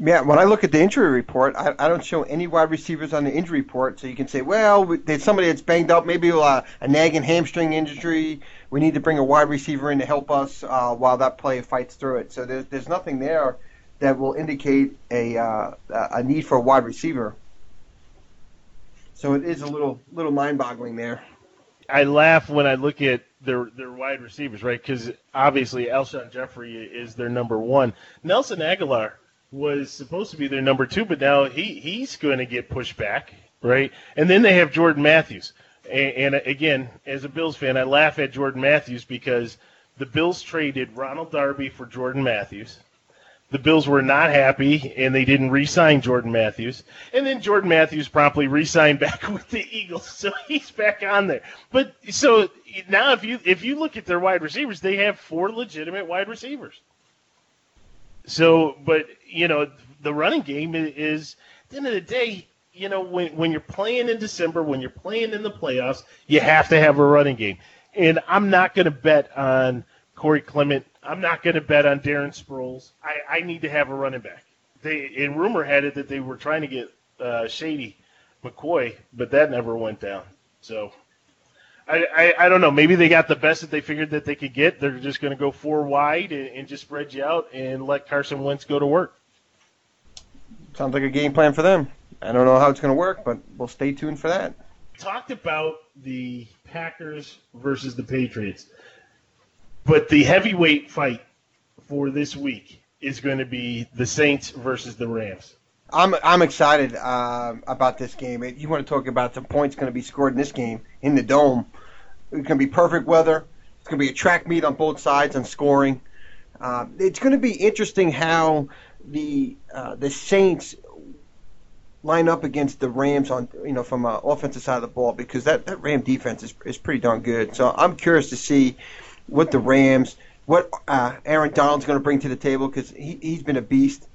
Yeah, when I look at the injury report, I, I don't show any wide receivers on the injury report, so you can say, well, there's somebody that's banged up, maybe uh, a nagging hamstring injury. We need to bring a wide receiver in to help us uh, while that player fights through it. So there's there's nothing there that will indicate a uh, a need for a wide receiver. So it is a little little mind-boggling there. I laugh when I look at their their wide receivers, right? Because obviously Alshon Jeffery is their number one. Nelson Agholor was supposed to be their number two, but now he he's going to get pushed back, right? And then they have Jordan Matthews. And, and again, as a Bills fan, I laugh at Jordan Matthews because the Bills traded Ronald Darby for Jordan Matthews. The Bills were not happy, and they didn't re-sign Jordan Matthews. And then Jordan Matthews promptly re-signed back with the Eagles, so he's back on there. But so now, if you if you look at their wide receivers, they have four legitimate wide receivers. So, but you know, the running game is at the end of the day. You know, when when you're playing in December, when you're playing in the playoffs, you have to have a running game. And I'm not going to bet on Corey Clement. I'm not going to bet on Darren Sproles. I, I need to have a running back. They and rumor had it that they were trying to get uh, Shady McCoy, but that never went down. So I, I, I don't know. Maybe they got the best that they figured that they could get. They're just going to go four wide and, and just spread you out and let Carson Wentz go to work. Sounds like a game plan for them. I don't know how it's going to work, but we'll stay tuned for that. talked about the Packers versus the Patriots, but the heavyweight fight for this week is going to be the Saints versus the Rams. I'm I'm excited uh, about this game. You want to talk about the points going to be scored in this game in the dome? It's going to be perfect weather. It's going to be a track meet on both sides on scoring. Uh, it's going to be interesting how the uh, the Saints line up against the Rams on you know from an offensive side of the ball because that, that Ram defense is is pretty darn good. So I'm curious to see what the Rams, what uh, Aaron Donald's going to bring to the table because he he's been a beast.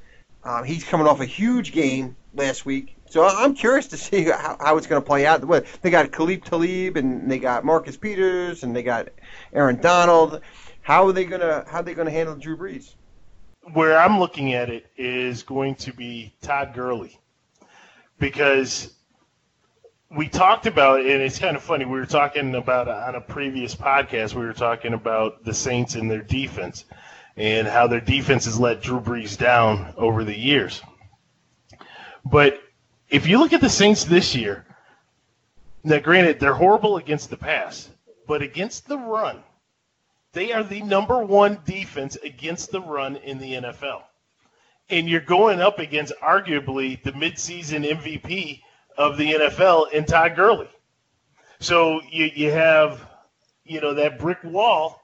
Um, he's coming off a huge game last week, so I'm curious to see how, how it's going to play out. They got Aqib Talib and they got Marcus Peters and they got Aaron Donald. How are they gonna how are they gonna handle Drew Brees? Where I'm looking at it is going to be Todd Gurley because we talked about and it's kind of funny we were talking about on a previous podcast we were talking about the Saints and their defense and how their defense has let Drew Brees down over the years. But if you look at the Saints this year, now granted they're horrible against the pass, but against the run, they are the number one defense against the run in the NFL. And you're going up against arguably the midseason MVP of the NFL in Todd Gurley. So you, you have, you know, that brick wall,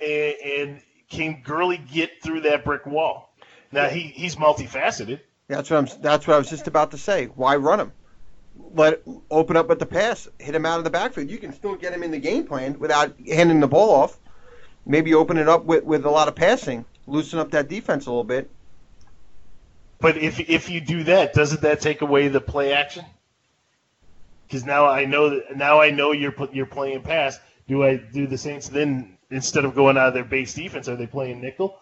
and, and can Gurley get through that brick wall? Now he, he's multifaceted. That's what I'm. That's what I was just about to say. Why run him? let open up with the pass, hit him out of the backfield. You can still get him in the game plan without handing the ball off. Maybe open it up with, with a lot of passing, loosen up that defense a little bit. But if if you do that, doesn't that take away the play action? Because now I know that now I know you're you're playing pass. Do I do the Saints then instead of going out of their base defense? Are they playing nickel?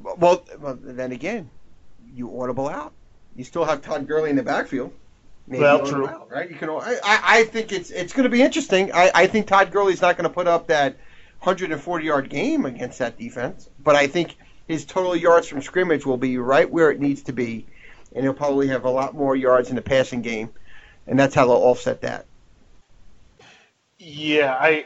Well, well then again, you audible out. You still have Todd Gurley in the backfield. Maybe well, true. Out, right? You can. I, I think it's it's going to be interesting. I, I think Todd Gurley's not going to put up that 140 yard game against that defense, but I think his total yards from scrimmage will be right where it needs to be, and he'll probably have a lot more yards in the passing game, and that's how they'll offset that. Yeah, I,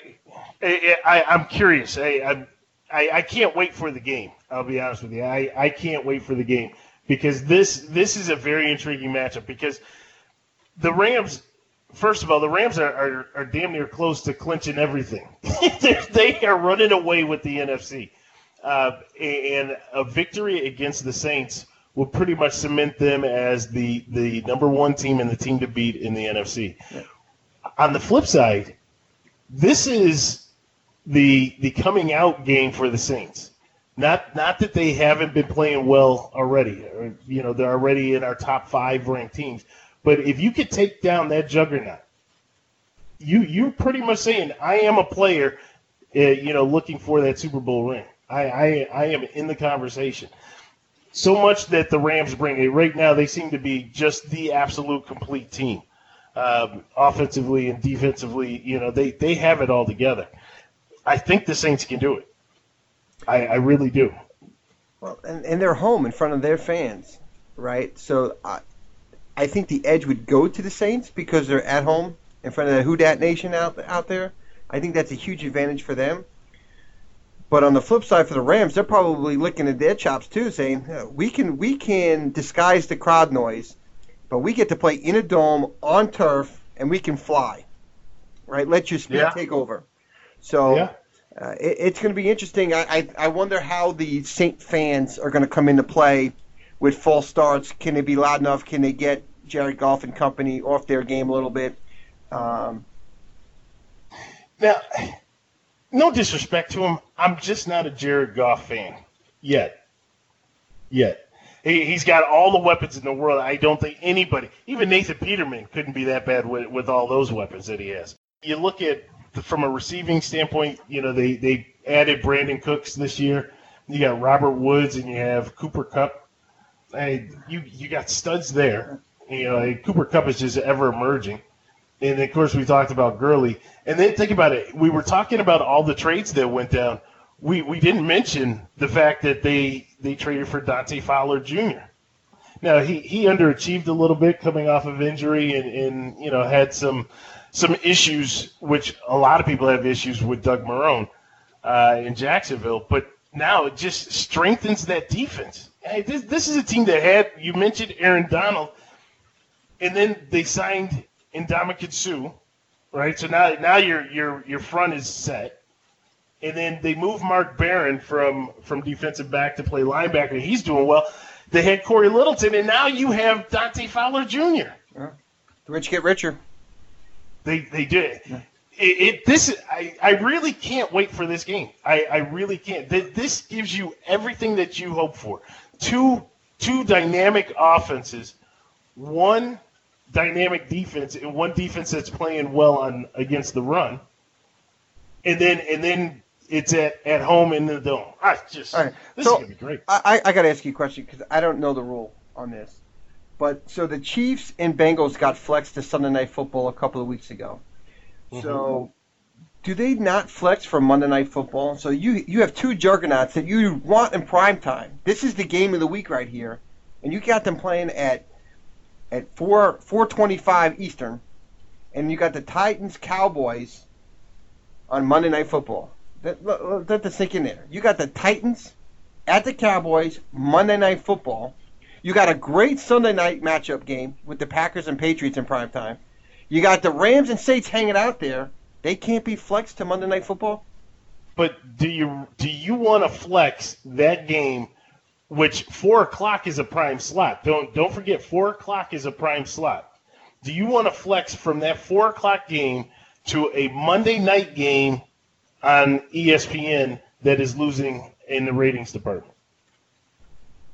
I, I am curious. I, I, I can't wait for the game. I'll be honest with you. I, I can't wait for the game because this this is a very intriguing matchup because the Rams. First of all, the Rams are, are, are damn near close to clinching everything. they are running away with the NFC. Uh, and a victory against the Saints will pretty much cement them as the, the number one team and the team to beat in the NFC. Yeah. On the flip side, this is the the coming out game for the Saints. Not not that they haven't been playing well already. Or, you know, they're already in our top five ranked teams. But if you could take down that juggernaut, you you're pretty much saying I am a player, uh, you know, looking for that Super Bowl ring. I, I I am in the conversation. So much that the Rams bring it right now, they seem to be just the absolute complete team um, offensively and defensively. You know, they, they have it all together. I think the Saints can do it. I, I really do. Well, and, and they're home in front of their fans, right? So I, I think the edge would go to the Saints because they're at home in front of the Who Dat Nation out out there. I think that's a huge advantage for them. But on the flip side, for the Rams, they're probably licking at their chops too, saying we can we can disguise the crowd noise but we get to play in a dome on turf and we can fly, right? Let your speed yeah. take over. So yeah. uh, it, it's going to be interesting. I, I, I wonder how the Saint fans are going to come into play with false starts. Can they be loud enough? Can they get Jared Goff and company off their game a little bit? Um, now, no disrespect to him, I'm just not a Jared Goff fan yet. Yet. He, he's got all the weapons in the world. I don't think anybody, even Nathan Peterman, couldn't be that bad with, with all those weapons that he has. You look at from a receiving standpoint, you know they they added Brandin Cooks this year. You got Robert Woods and you have Cooper Kupp. Hey, you you got studs there. You know, Cooper Kupp is just ever emerging. And of course, we talked about Gurley. And then think about it. We were talking about all the trades that went down we, we didn't mention the fact that they, they traded for Dante Fowler Jr. Now he, he underachieved a little bit coming off of injury and, and you know had some some issues which a lot of people have issues with Doug Marrone uh, in Jacksonville, but now it just strengthens that defense. Hey, this, this is a team that had you mentioned Aaron Donald, and then they signed Ndamukong Suh, right? So now now your your your front is set and then they move Mark Barron from from defensive back to play linebacker. and He's doing well. They had Cory Littleton, and now you have Dante Fowler Jr. Yeah. The rich get richer. They they did. Yeah. It, it, this I, I really can't wait for this game. I, I really can't. This gives you everything that you hope for. Two two dynamic offenses, one dynamic defense, and one defense that's playing well on against the run. And then and then it's at, at home in the dome. I just right. this so, is gonna be great. I, I got to ask you a question because I don't know the rule on this. But so the Chiefs and Bengals got flexed to Sunday Night Football a couple of weeks ago. Mm-hmm. So do they not flex for Monday Night Football? So you you have two juggernauts that you want in prime time. This is the game of the week right here, and you got them playing at at four four twenty five Eastern, and you got the Titans Cowboys on Monday Night Football. Let, let, this sink in there. You got the Titans at the Cowboys Monday Night Football. You got a great Sunday night matchup game with the Packers and Patriots in prime time. You got the Rams and Saints hanging out there. They can't be flexed to Monday Night Football. But do you do you want to flex that game, which four o'clock is a prime slot? Don't don't forget four o'clock is a prime slot. Do you want to flex from that four o'clock game to a Monday night game on ESPN that is losing in the ratings department?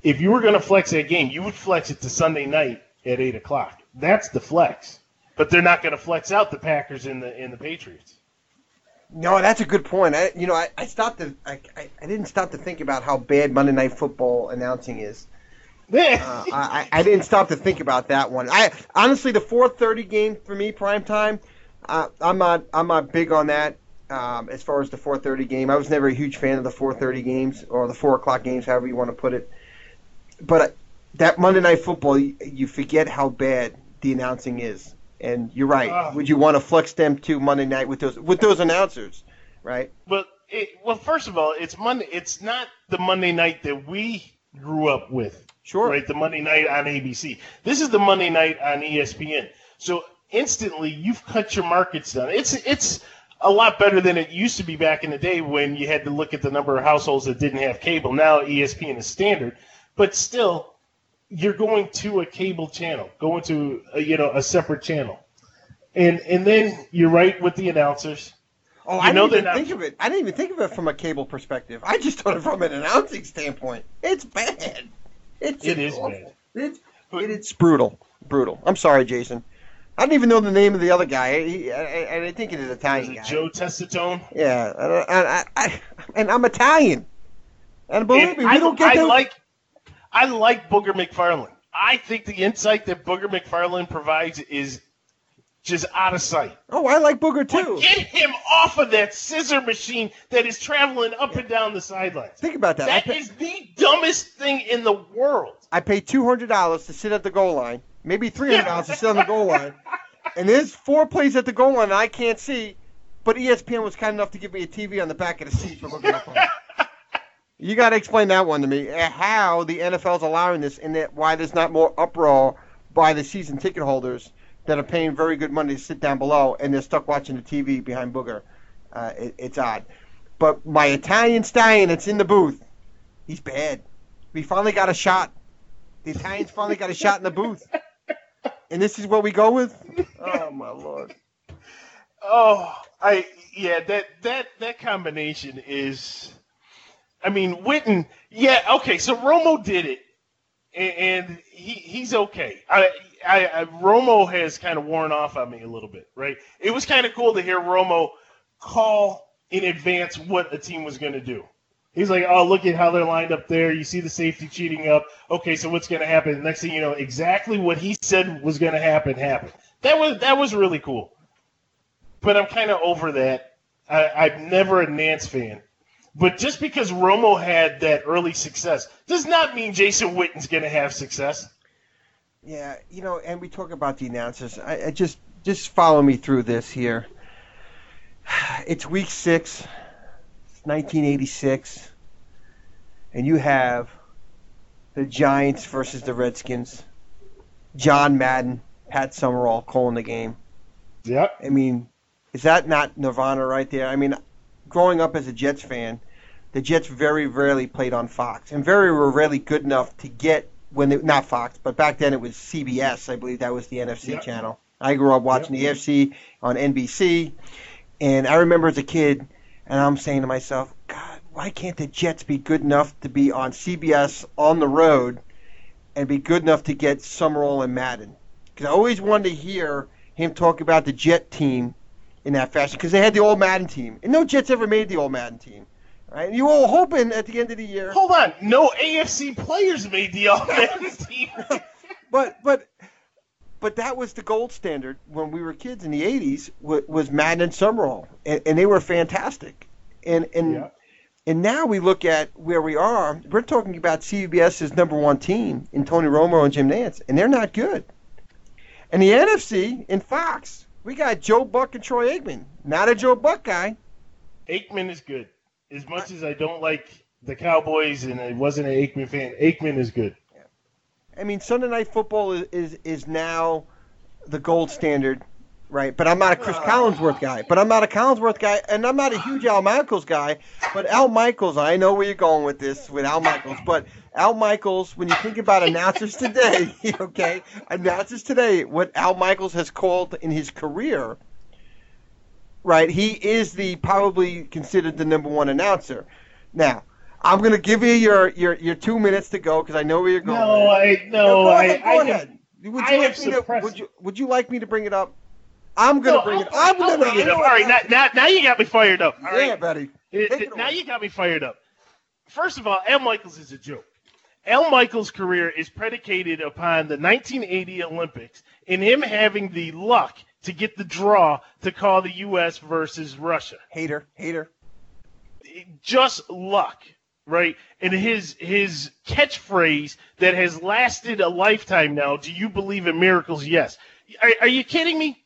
If you were going to flex that game, you would flex it to Sunday night at eight o'clock. That's the flex. But they're not going to flex out the Packers and the and the Patriots. No, that's a good point. I, you know, I, I stopped to, I, I, I didn't stop to think about how bad Monday Night Football announcing is. Uh, I, I didn't stop to think about that one. I honestly, the 4:30 game for me, prime time. Uh, I'm not, I'm not big on that. Um, as far as the 4:30 game, I was never a huge fan of the 4:30 games or the four o'clock games, however you want to put it. But uh, that Monday Night Football, you, you forget how bad the announcing is. And you're right. Ah. Would you want to flex them to Monday night with those with those announcers, right? Well, it, well, first of all, it's Monday. It's not the Monday night that we grew up with. Sure. Right, the Monday night on ABC. This is the Monday night on ESPN. So instantly, you've cut your markets down. It's it's a lot better than it used to be back in the day when you had to look at the number of households that didn't have cable. Now ESPN is standard, but still, you're going to a cable channel, going to a, you know a separate channel, and and then you're right with the announcers. Oh, You I know didn't even not- think of it. I didn't even think of it from a cable perspective. I just thought it from an announcing standpoint. It's bad. It's It is bad. It's, it- it's brutal. Brutal. I'm sorry, Jason. I don't even know the name of the other guy. He, I, I, I think it is Is Italian it guy. Joe Tessitore? Yeah, and I, I, I, and I'm Italian. And believe And me, we I, don't get I that. like I like Booger McFarland. I think the insight that Booger McFarland provides is just out of sight. oh, I like Booger But too. get him off of that scissor machine that is traveling up and down the sidelines. Think about that. That pay, is the dumbest thing in the world. I pay two hundred dollars to sit at the goal line, maybe three hundred dollars to sit on the goal line, and there's four plays at the goal line I can't see, but ESPN was kind enough to give me a TV on the back of the seat for at them. You got to explain that one to me. uh, How the NFL's allowing this, and that why there's not more uproar by the season ticket holders that are paying very good money to sit down below, and they're stuck watching the TV behind Booger. Uh, it, it's odd. But my Italian stallion that's in the booth, he's bad. We finally got a shot. The Italians finally got a shot in the booth. And this is what we go with? Oh, my Lord. Oh, I yeah, that that that combination is. I mean, Witten. Yeah, okay. So Romo did it, and, he he's okay. I, I, I Romo has kind of worn off on me a little bit, right? It was kind of cool to hear Romo call in advance what a team was going to do. He's like, "Oh, look at how they're lined up there. You see the safety cheating up. Okay, so what's going to happen? Next thing you know, exactly what he said was going to happen happened. That was that was really cool but I'm kind of over that. I, I'm never a Nantz fan. But just because Romo had that early success does not mean Jason Witten's going to have success. Yeah, you know, and we talk about the announcers. I, I just just follow me through this here. It's week six, 1986, and you have the Giants versus the Redskins. John Madden, Pat Summerall calling the game. Yep. I mean, is that not Nirvana right there? I mean, growing up as a Jets fan, the Jets very rarely played on Fox, and very were rarely good enough to get when they not Fox, but back then it was CBS. I believe that was the NFC Yep. channel. I grew up watching the NFC on NBC, and I remember as a kid, and I'm saying to myself, God, why can't the Jets be good enough to be on CBS on the road, and be good enough to get Summerall and Madden? Because I always wanted to hear him talk about the Jet team in that fashion because they had the old Madden team, and no Jets ever made the old Madden team. Right? And you were hoping at the end of the year, Hold on. No AFC players made the old Madden team. but but but that was the gold standard when we were kids in the '80s. Was, was Madden and Summerall, and, and they were fantastic. And and Yeah. and now we look at where we are. We're talking about CBS's number one team in Tony Romo and Jim Nantz, and they're not good. And the NFC in Fox, we got Joe Buck and Troy Aikman. Not a Joe Buck guy. Aikman is good. As much as I don't like the Cowboys and I wasn't an Aikman fan, Aikman is good. I mean, Sunday Night Football is, is, is now the gold standard right? But I'm not a Chris uh, Collinsworth guy. But I'm not a Collinsworth guy, and I'm not a huge Al Michaels guy. But Al Michaels, I know where you're going with this with Al Michaels. But Al Michaels, when you think about announcers today, okay, announcers today, what Al Michaels has called in his career, right? He is the probably considered the number one announcer. Now. I'm gonna give you your, your, your two minutes to go because I know where you're going. No, I no, go I, ahead. Go I ahead. Would I you have like me to? Would you Would you like me to bring it up? I'm gonna No, bring I'll, it. I'm I'll gonna bring it up. All right, now, now, now you got me fired up. All right. Yeah, buddy. It- it- it now you got me fired up. First of all, Al Michaels is a joke. Al Michaels' career is predicated upon the 1980 Olympics and him having the luck to get the draw to call the U.S. versus Russia. Hater, hater. Just luck, right? And his his catchphrase that has lasted a lifetime now. Do you believe in miracles? Yes. Are, are you kidding me?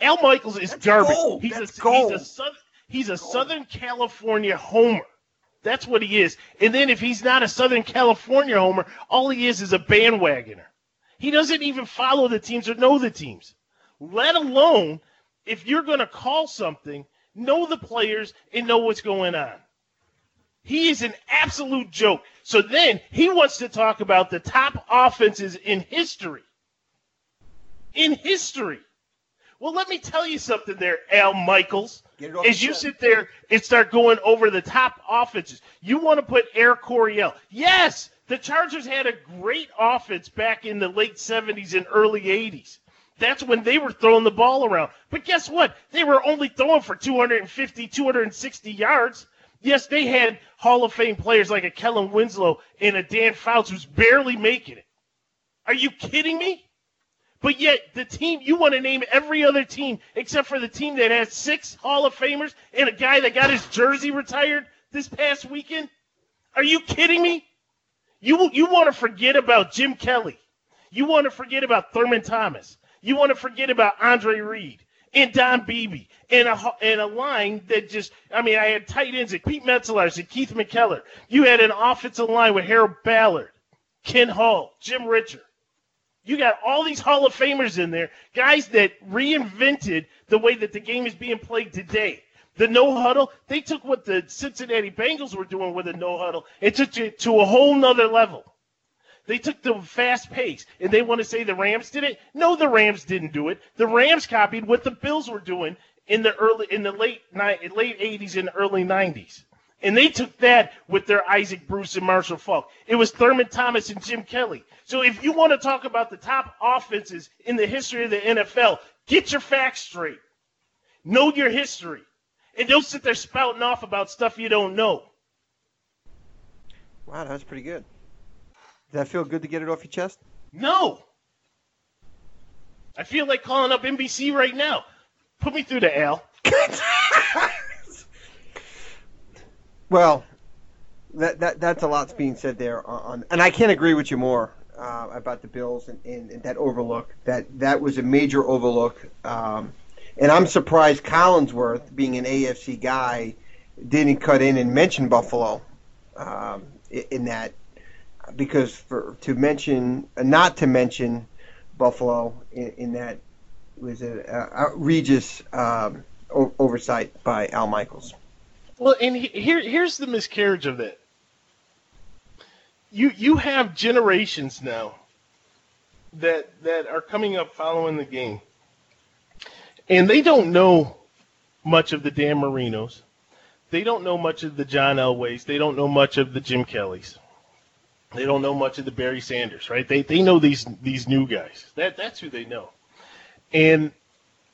Al Michaels is That's garbage. gold. He's That's a gold. he's a he's a Southern California homer. That's what he is. And then if he's not a Southern California homer, all he is is a bandwagoner. He doesn't even follow the teams or know the teams. Let alone if you're going to call something, know the players and know what's going on. He is an absolute joke. So then he wants to talk about the top offenses in history. In history. Well, let me tell you something there, Al Michaels. Get it off As you sit there and start going over the top offenses, you want to put Air Coryell. Yes, the Chargers had a great offense back in the late 70s and early 80s. That's when they were throwing the ball around. But guess what? They were only throwing for 250, 260 yards. Yes, they had Hall of Fame players like a Kellen Winslow and a Dan Fouts who's barely making it. Are you kidding me? But yet, the team, you want to name every other team except for the team that has six Hall of Famers and a guy that got his jersey retired this past weekend? Are you kidding me? You, you want to forget about Jim Kelly. You want to forget about Thurman Thomas. You want to forget about Andre Reed and Don Beebe and a, and a line that just, I mean, I had tight ends like Pete Metzelaars and Keith McKeller. You had an offensive line with Howard Ballard, Kent Hull, Jim Ritcher. You got all these Hall of Famers in there, guys that reinvented the way that the game is being played today. The no huddle, they took what the Cincinnati Bengals were doing with a no huddle and took it to a whole nother level. They took the fast pace, and they want to say the Rams did it. No, the Rams didn't do it. The Rams copied what the Bills were doing in the early, in the late late '80s and early '90s, and they took that with their Isaac Bruce and Marshall Faulk. It was Thurman Thomas and Jim Kelly. So if you want to talk about the top offenses in the history of the NFL, get your facts straight, know your history, and don't sit there spouting off about stuff you don't know. Wow, that was pretty good. Does that feel good to get it off your chest? No. I feel like calling up NBC right now. Put me through to Al. Well, that, that that's a lot's being said there on, and I can't agree with you more uh, about the Bills and, and, and that overlook. That that was a major overlook. Um, and I'm surprised Collinsworth, being an AFC guy, didn't cut in and mention Buffalo um, in that because for to mention uh, not to mention Buffalo in, in that was an outrageous um, oversight by Al Michaels. Well, and he, here here's the miscarriage of that. You you have generations now that that are coming up following the game, and they don't know much of the Dan Marinos. They don't know much of the John Elways. They don't know much of the Jim Kellys. They don't know much of the Barry Sanders, right? They they know these these new guys. That that's who they know. And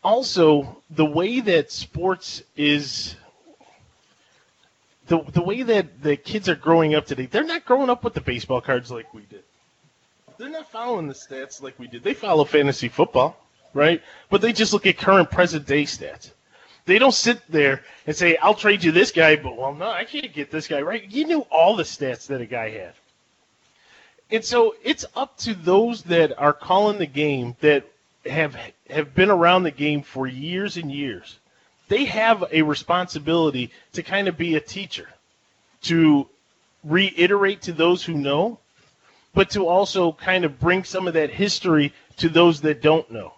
also the way that sports is the the way that the kids are growing up today, they're not growing up with the baseball cards like we did. They're not following the stats like we did. They follow fantasy football, right? But they just look at current present day stats. They don't sit there and say, "I'll trade you this guy," but well, no, I can't get this guy right. You knew all the stats that a guy had. And so it's up to those that are calling the game that have have been around the game for years and years. They have a responsibility to kind of be a teacher, to reiterate to those who know, but to also kind of bring some of that history to those that don't know.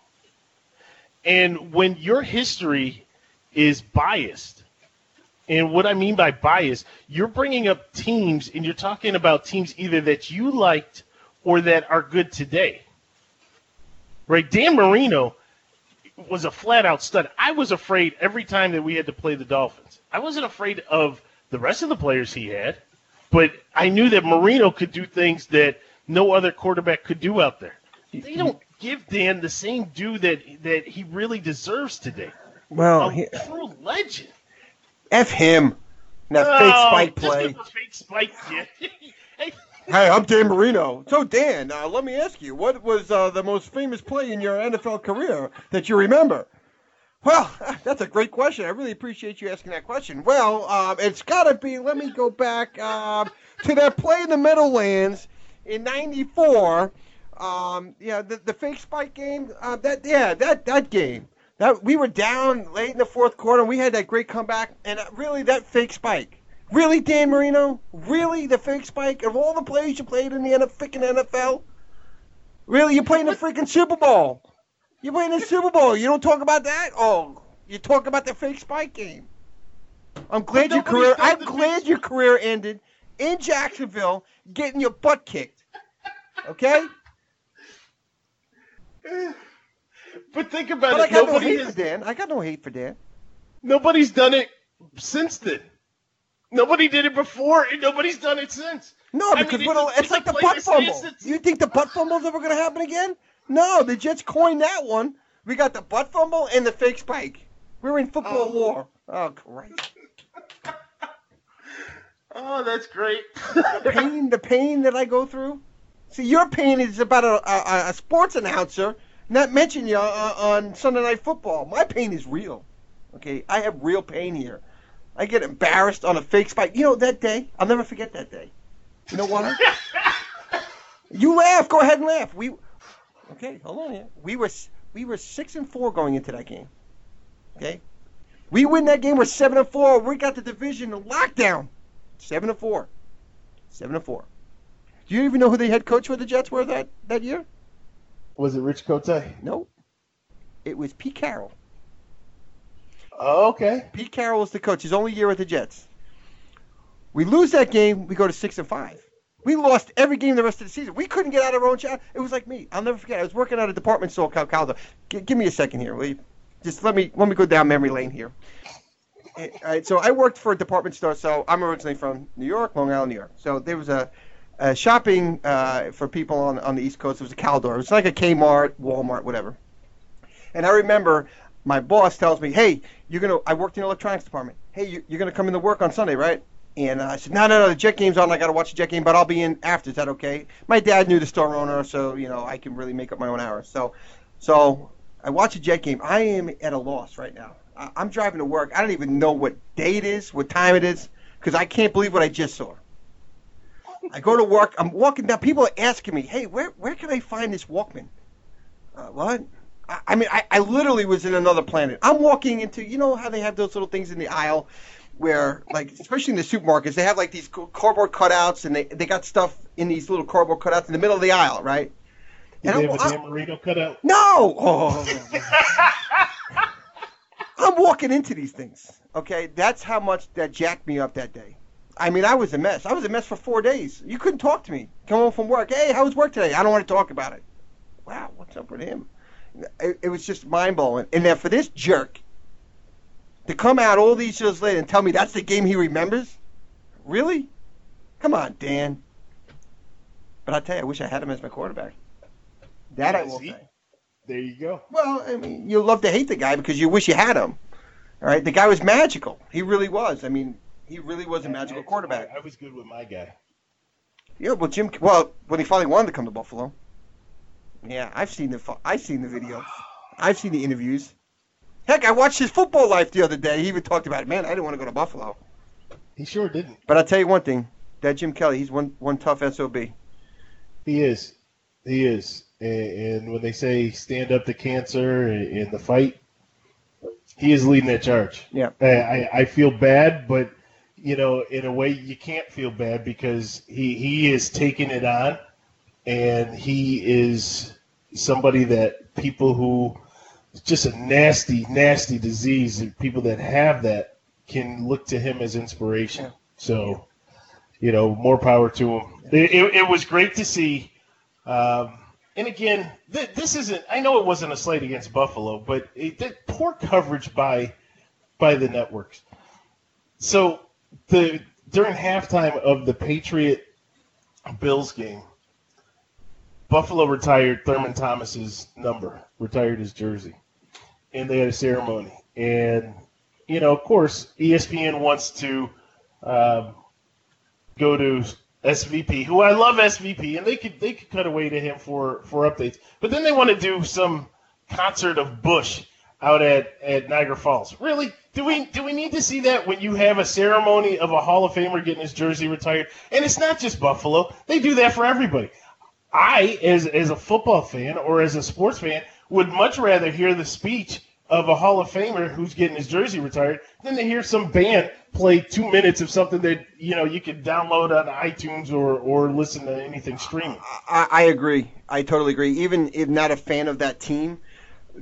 And when your history is biased, and what I mean by bias, you're bringing up teams and you're talking about teams either that you liked or that are good today. Right? Dan Marino was a flat out stud. I was afraid every time that we had to play the Dolphins. I wasn't afraid of the rest of the players he had, but I knew that Marino could do things that no other quarterback could do out there. They don't give Dan the same due that that he really deserves today. Well, A he, true legend. f him. That fake Oh, spike just play. 'cause the fake spike. Yeah. Hey, Hey, I'm Dan Marino. So, Dan, uh, let me ask you, what was uh, the most famous play in your NFL career that you remember? Well, that's a great question. I really appreciate you asking that question. Well, um, it's got to be, let me go back um, to that play in the Meadowlands in 94. Um, yeah, the, the fake spike game. Uh, that Yeah, that, that game. That We were down late in the fourth quarter, and we had that great comeback. And uh, really, that fake spike. Really, Dan Marino? Really, the fake spike? Of all the players you played in the freaking NFL? Really, you're playing the freaking Super Bowl? You're playing the Super Bowl? You don't talk about that? Oh, you talk about the fake spike game. I'm glad your career. I'm glad your career ended in Jacksonville, getting your butt kicked. Okay, but think about but I it. got no Nobody hate for Dan. I got no hate for Dan. nobody's done it since then. Nobody did it before, and nobody's done it since. No, I because mean, what it's it's, it's like the butt fumble. You think the butt fumble's ever going to happen again? No, the Jets coined that one. We got the butt fumble and the fake spike. We're in football Oh. war. Oh, Christ. Oh, that's great. the pain, the pain that I go through. See, your pain is about a, a, a sports announcer not mentioning you uh, on Sunday Night Football. My pain is real. Okay, I have real pain here. I get embarrassed on a fake spike. You know that day? I'll never forget that day. You know why? you laugh. Go ahead and laugh. We, okay, hold on here. We were we were six and four going into that game. Okay, we win that game. We're seven and four. We got the division in lockdown. Seven and four. Seven and four. Do you even know who the head coach for the Jets were that, that year? Was it Rich Kotite? No. It was Pete Carroll. Oh, okay. Pete Carroll is the coach. His only year with the Jets. We lose that game. We go to six and five. We lost every game the rest of the season. We couldn't get out of our own shot. It was like me. I'll never forget. I was working at a department store, Cal Caldor. G- give me a second here, will you? Just let me let me go down memory lane here. Eh, All right, so I worked for a department store. So I'm originally from New York, Long Island, New York. So there was a, a shopping uh, for people on on the East Coast. It was a Caldor. It was like a Kmart, Walmart, whatever. And I remember my boss tells me, "Hey, you're gonna." I worked in the electronics department. Hey, you- you're gonna come into work on Sunday, right? And I said, "No, no, no. The Jet game's on. I gotta watch the Jet game, but I'll be in after. Is that okay?" My dad knew the store owner, so you know I can really make up my own hours. So, so I watch the Jet game. I am at a loss right now. I- I'm driving to work. I don't even know what day it is, what time it is, because I can't believe what I just saw. I go to work. I'm walking down. People are asking me, "Hey, where where can I find this Walkman?" Uh, what? I, mean, I, I literally was in another planet. I'm walking into, you know how they have those little things in the aisle where, like, especially in the supermarkets, they have like these cardboard cutouts and they, they got stuff in these little cardboard cutouts in the middle of the aisle, right? Did And they I'm- have a I'm- Marino cutout? no! Oh. oh, oh, oh I'm walking into these things. Okay, that's how much that jacked me up that day. I mean, I was a mess. I was a mess for four days. You couldn't talk to me. Come home from work. Hey, how was work today? I don't want to talk about it. Wow, what's up with him? It, it was just mind blowing. And then for this jerk to come out all these years later and tell me that's the game he remembers, really? Come on, Dan. But I tell you, I wish I had him as my quarterback. That I will See? say. There you go. Well, I mean, you love to hate the guy because you wish you had him. All right, the guy was magical. He really was. I mean, he really was a magical quarterback. I, I was good with my guy. Yeah, well, Jim. Well, when he finally wanted to come to Buffalo. Yeah, I've seen the I've seen the videos. I've seen the interviews. Heck, I watched his football life the other day. He even talked about it. Man, I didn't want to go to Buffalo. He sure didn't. But I'll tell you one thing. That Jim Kelly, he's one one tough sob. He is. He is. And, and when they say stand up to cancer in, the fight, he is leading that charge. Yeah. I, I, I feel bad, but you know, in a way, you can't feel bad because he he is taking it on, and he is somebody that people who it's just a nasty, nasty disease. And people that have that can look to him as inspiration. So, you know, more power to him. It, it, it was great to see. Um, and again, th- this isn't. I know it wasn't a slight against Buffalo, but it, that poor coverage by by the networks. So the during halftime of the Patriot Bills game, Buffalo retired Thurman Thomas's number, retired his jersey, and they had a ceremony. And you know, of course, ESPN wants to um, go to SVP, who I love SVP, and they could they could cut away to him for for updates. But then they want to do some concert of Bush out at at Niagara Falls. Really? Do we do we need to see that when you have a ceremony of a Hall of Famer getting his jersey retired? And it's not just Buffalo; they do that for everybody. I, as as a football fan or as a sports fan, would much rather hear the speech of a Hall of Famer who's getting his jersey retired than to hear some band play two minutes of something that you know you could download on iTunes or or listen to anything streaming. I, I agree. I totally agree. Even if not a fan of that team,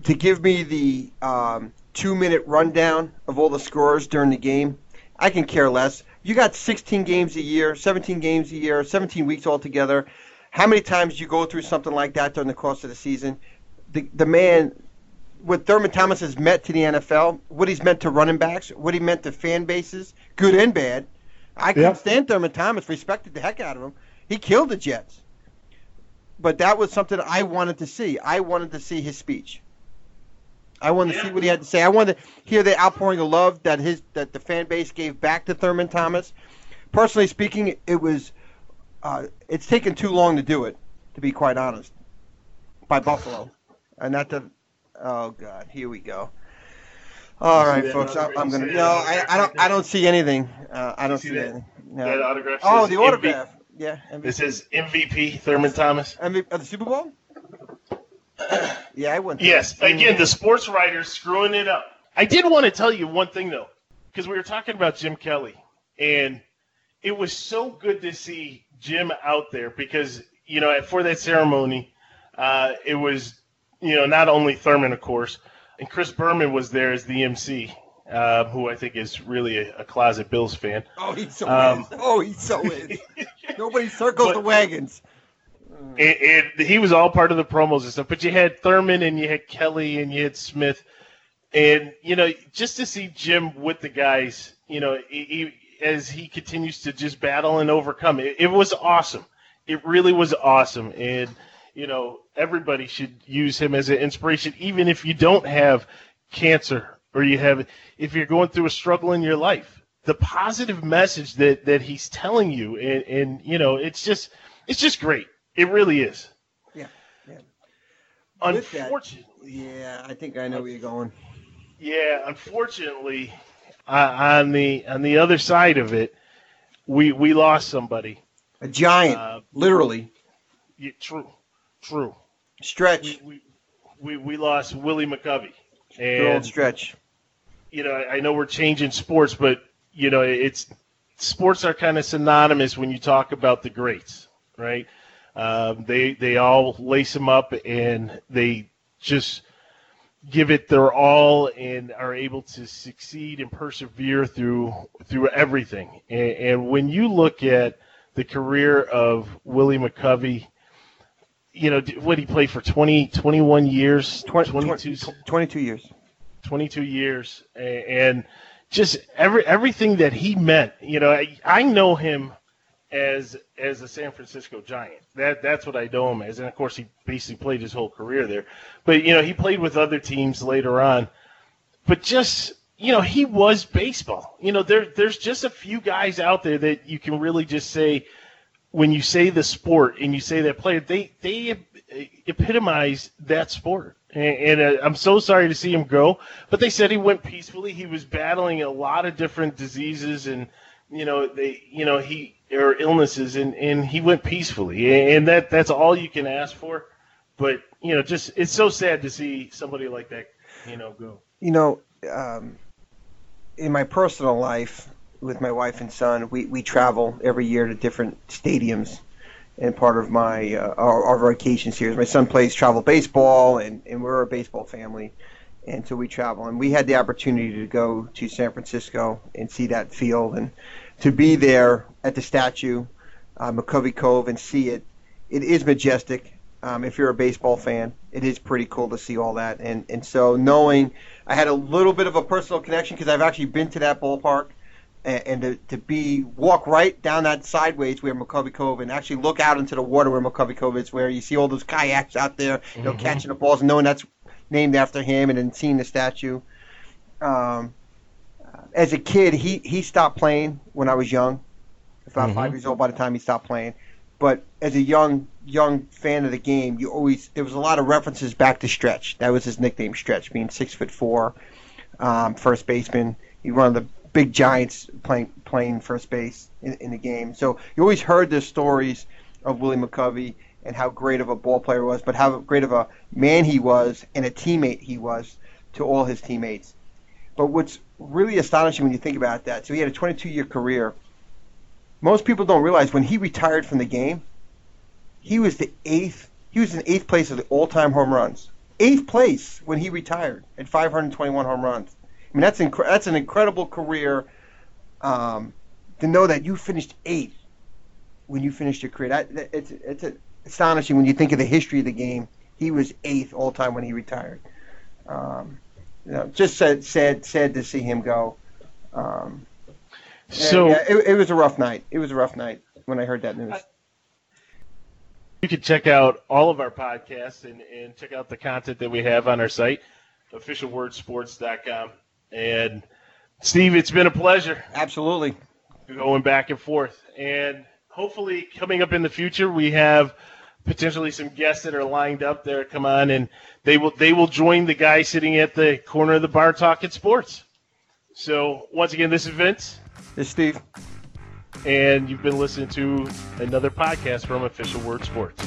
to give me the um, two minute rundown of all the scores during the game, I can care less. You got 16 games a year, 17 games a year, 17 weeks altogether. How many times you go through something like that during the course of the season? The the man, what Thurman Thomas has meant to the NFL, what he's meant to running backs, what he meant to fan bases, good and bad. I can Yeah. stand Thurman Thomas, respected the heck out of him. He killed the Jets. But that was something I wanted to see. I wanted to see his speech. I wanted to see what he had to say. I wanted to hear the outpouring of love that his that the fan base gave back to Thurman Thomas. Personally speaking, it was uh, it's taken too long to do it, to be quite honest, by Buffalo, and not to. Oh God, here we go. All right, that folks, I? I'm gonna. No, I, I don't. I don't see anything. Uh, I don't see see, that? anything. No. That autograph. Oh, the autograph. Yeah. It MVP, says MVP Thurman Thomas. MVP of the Super Bowl. Yeah, I went. Yes, that. again, the sports writers screwing it up. I did want to tell you one thing though, because we were talking about Jim Kelly, and it was so good to see Jim out there because you know for that ceremony, uh, it was you know not only Thurman of course, and Chris Berman was there as the MC, uh, who I think is really a, a closet Bills fan. Oh, he so Um, is. Oh, he so is. Nobody circles But- the wagons. and, and he was all part of the promos and stuff. But you had Thurman and you had Kelly and you had Smith, and you know just to see Jim with the guys, you know, he, as he continues to just battle and overcome, it, it was awesome. It really was awesome, and you know everybody should use him as an inspiration, even if you don't have cancer or you have if you're going through a struggle in your life. The positive message that that he's telling you, and and you know, it's just it's just great. It really is. Yeah, yeah. With that- Unfortunately, Yeah, I think I know where you're going. yeah. Unfortunately, uh, on the on the other side of it, we we lost somebody. A giant, Uh, literally. Yeah, true, true. Stretch. We we, we, we lost Willie McCovey, Good old and stretch. you know I, I know we're changing sports, but you know it's sports are kind of synonymous when you talk about the greats, right? Um, they they all lace them up and they just give it their all and are able to succeed and persevere through through everything. And, and when you look at the career of Willie McCovey, you know what he played for 20, 21 years, 20, 22, 22 years. 22 years and just every everything that he meant you know I, I know him as as a San Francisco Giant. That that's what I know him as. And of course he basically played his whole career there. But you know he played with other teams later on. But just you know he was baseball. You know there there's just a few guys out there that you can really just say when you say the sport and you say that player they they epitomize that sport. And, and uh, I'm so sorry to see him go. But they said he went peacefully. He was battling a lot of different diseases, and you know they, you know he or illnesses, and, and he went peacefully. And that that's all you can ask for. But you know, just it's so sad to see somebody like that, you know, go. You know, um, in my personal life with my wife and son, we, we travel every year to different stadiums. And part of my uh, our, our vacations here is my son plays travel baseball, and, and we're a baseball family. and so we travel. And we had the opportunity to go to San Francisco and see that field, and to be there at the statue, uh, McCovey Cove, and see it. It is majestic. Um, if you're a baseball fan, it is pretty cool to see all that. And and so knowing, I had a little bit of a personal connection because I've actually been to that ballpark and, and to, to be walk right down that sideways where McCovey Cove and actually look out into the water where McCovey Cove is, where you see all those kayaks out there, you know, catching the balls, and knowing that's named after him, and then seeing the statue. Um, as a kid, he he stopped playing when I was young, about five years old. By the time he stopped playing, but as a young young fan of the game, you always there was a lot of references back to Stretch. That was his nickname, Stretch, being six foot four, um, first baseman. He one of the big giants playing playing first base in, in the game. So you always heard the stories of Willie McCovey and how great of a ball player he was, but how great of a man he was and a teammate he was to all his teammates. But what's really astonishing when you think about that, so he had a 22 year career. Most people don't realize when he retired from the game, he was the eighth. He was in eighth place of the all-time home runs. Eighth place when he retired at 521 home runs. I mean, that's incre- that's an incredible career. Um, to know that you finished eighth when you finished your career, that, that it's it's astonishing when you think of the history of the game. He was eighth all time when he retired. Um, you know, just sad, sad, sad to see him go. Um, So yeah, it, it was a rough night. It was a rough night when I heard that news. you can check out all of our podcasts and, and check out the content that we have on our site, officialwordsports.com. And Steve, it's been a pleasure Absolutely. going back and forth. And hopefully, coming up in the future, we have potentially some guests that are lined up there. Come on, and they will they will join the guy sitting at the corner of the bar talking sports. So once again, this is Vince, This is Steve. and you've been listening to another podcast from Official Word Sports.